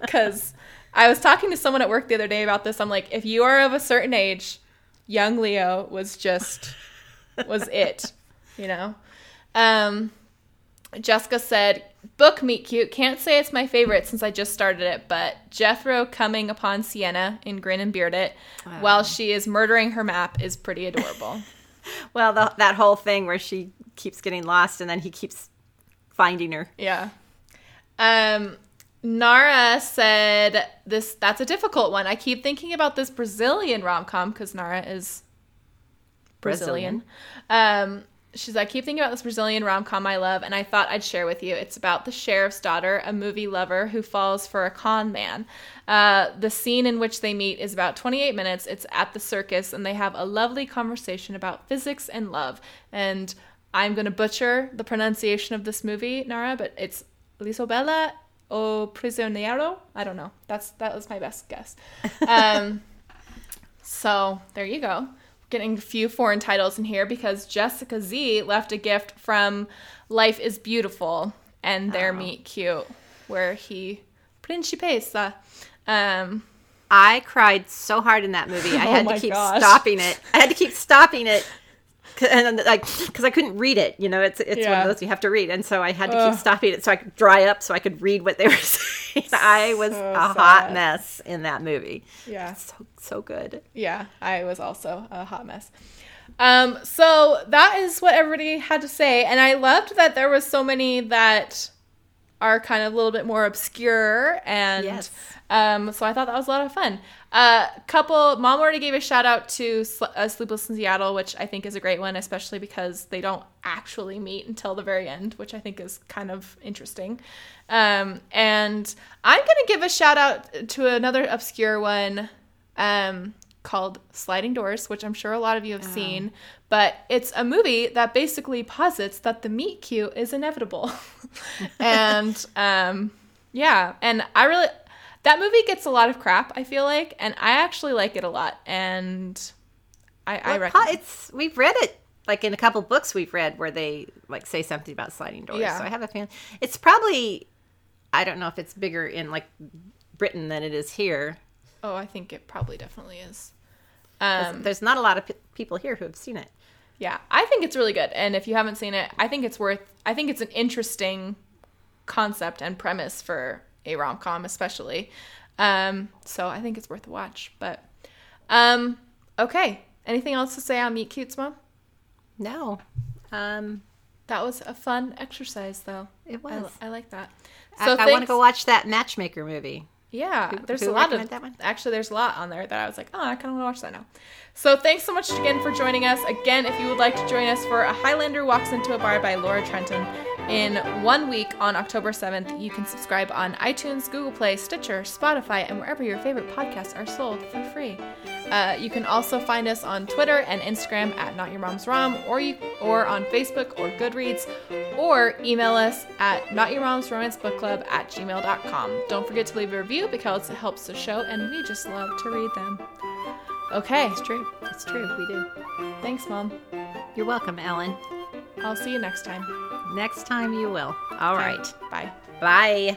Because I was talking to someone at work the other day about this. I'm like, if you are of a certain age, young Leo was just was it, you know. Um, Jessica said, "Book meet cute. Can't say it's my favorite since I just started it, but Jethro coming upon Sienna in Grin and Beard It while she is murdering her map is pretty adorable." well, the, that whole thing where she keeps getting lost and then he keeps finding her. Yeah. Um Nara said this that's a difficult one. I keep thinking about this Brazilian rom-com cuz Nara is Brazilian. Um she's like, I keep thinking about this Brazilian rom-com I love and I thought I'd share with you. It's about the sheriff's daughter, a movie lover who falls for a con man. Uh, the scene in which they meet is about 28 minutes. It's at the circus and they have a lovely conversation about physics and love. And I'm going to butcher the pronunciation of this movie, Nara, but it's Lisobella o Prisioneiro. I don't know. That's that was my best guess. Um, so there you go. Getting a few foreign titles in here because Jessica Z left a gift from Life is Beautiful and their Oh. meet cute, where he Principessa. Um, I cried so hard in that movie. I Oh had my to keep gosh. stopping it. I had to keep stopping it. And like, because I couldn't read it, you know, it's it's one of those you have to read, and so I had to Ugh. keep stopping it so I could dry up, so I could read what they were saying. I was So a hot mess in that movie. yeah. So so good. Yeah, I was also a hot mess. Um, so that is what everybody had to say, and I loved that there was so many that are kind of a little bit more obscure, and Yes. um, so I thought that was a lot of fun. A uh, couple, mom already gave a shout out to Sl- uh, Sleepless in Seattle, which I think is a great one, especially because they don't actually meet until the very end, which I think is kind of interesting. Um, and I'm gonna give a shout out to another obscure one um, called Sliding Doors, which I'm sure a lot of you have seen. But it's a movie that basically posits that the meet cute is inevitable. and um, yeah, and I really that movie gets a lot of crap. I feel like, and I actually like it a lot. And I, I recommend. it's we've read it like in a couple books we've read where they like say something about sliding doors. Yeah. So I have a fan. it's probably I don't know if it's bigger in like Britain than it is here. oh, I think it probably definitely is. Um, There's not a lot of p- people here who have seen it. Yeah, I think it's really good. And if you haven't seen it, I think it's worth I think it's an interesting concept and premise for a rom-com especially. Um so I think it's worth a watch. But um okay. Anything else to say on Meet Cutes, Mom? No, um, That was a fun exercise though. it was. I like that. I, So I want to go watch that Matchmaker movie. Yeah, Who- there's who a lot of that one? actually there's a lot on there that I was like, oh, I kind of want to watch that now. So thanks so much again for joining us. Again, if you would like to join us for a Highlander walks into a bar by Laura Trentham, In one week on October 7th, you can subscribe on iTunes, Google Play, Stitcher, Spotify, and wherever your favorite podcasts are sold for free. Uh, you can also find us on Twitter and Instagram at Not Your Mom's Rom, or you, or on Facebook or Goodreads, or email us at Not Your Mom's Romance Book Club at gmail.com. Don't forget to leave a review because it helps the show, and we just love to read them. Okay, It's true. It's true. We do. thanks, Mom. You're welcome, Ellen. I'll see you next time. Next time you will. All right. Bye. Bye.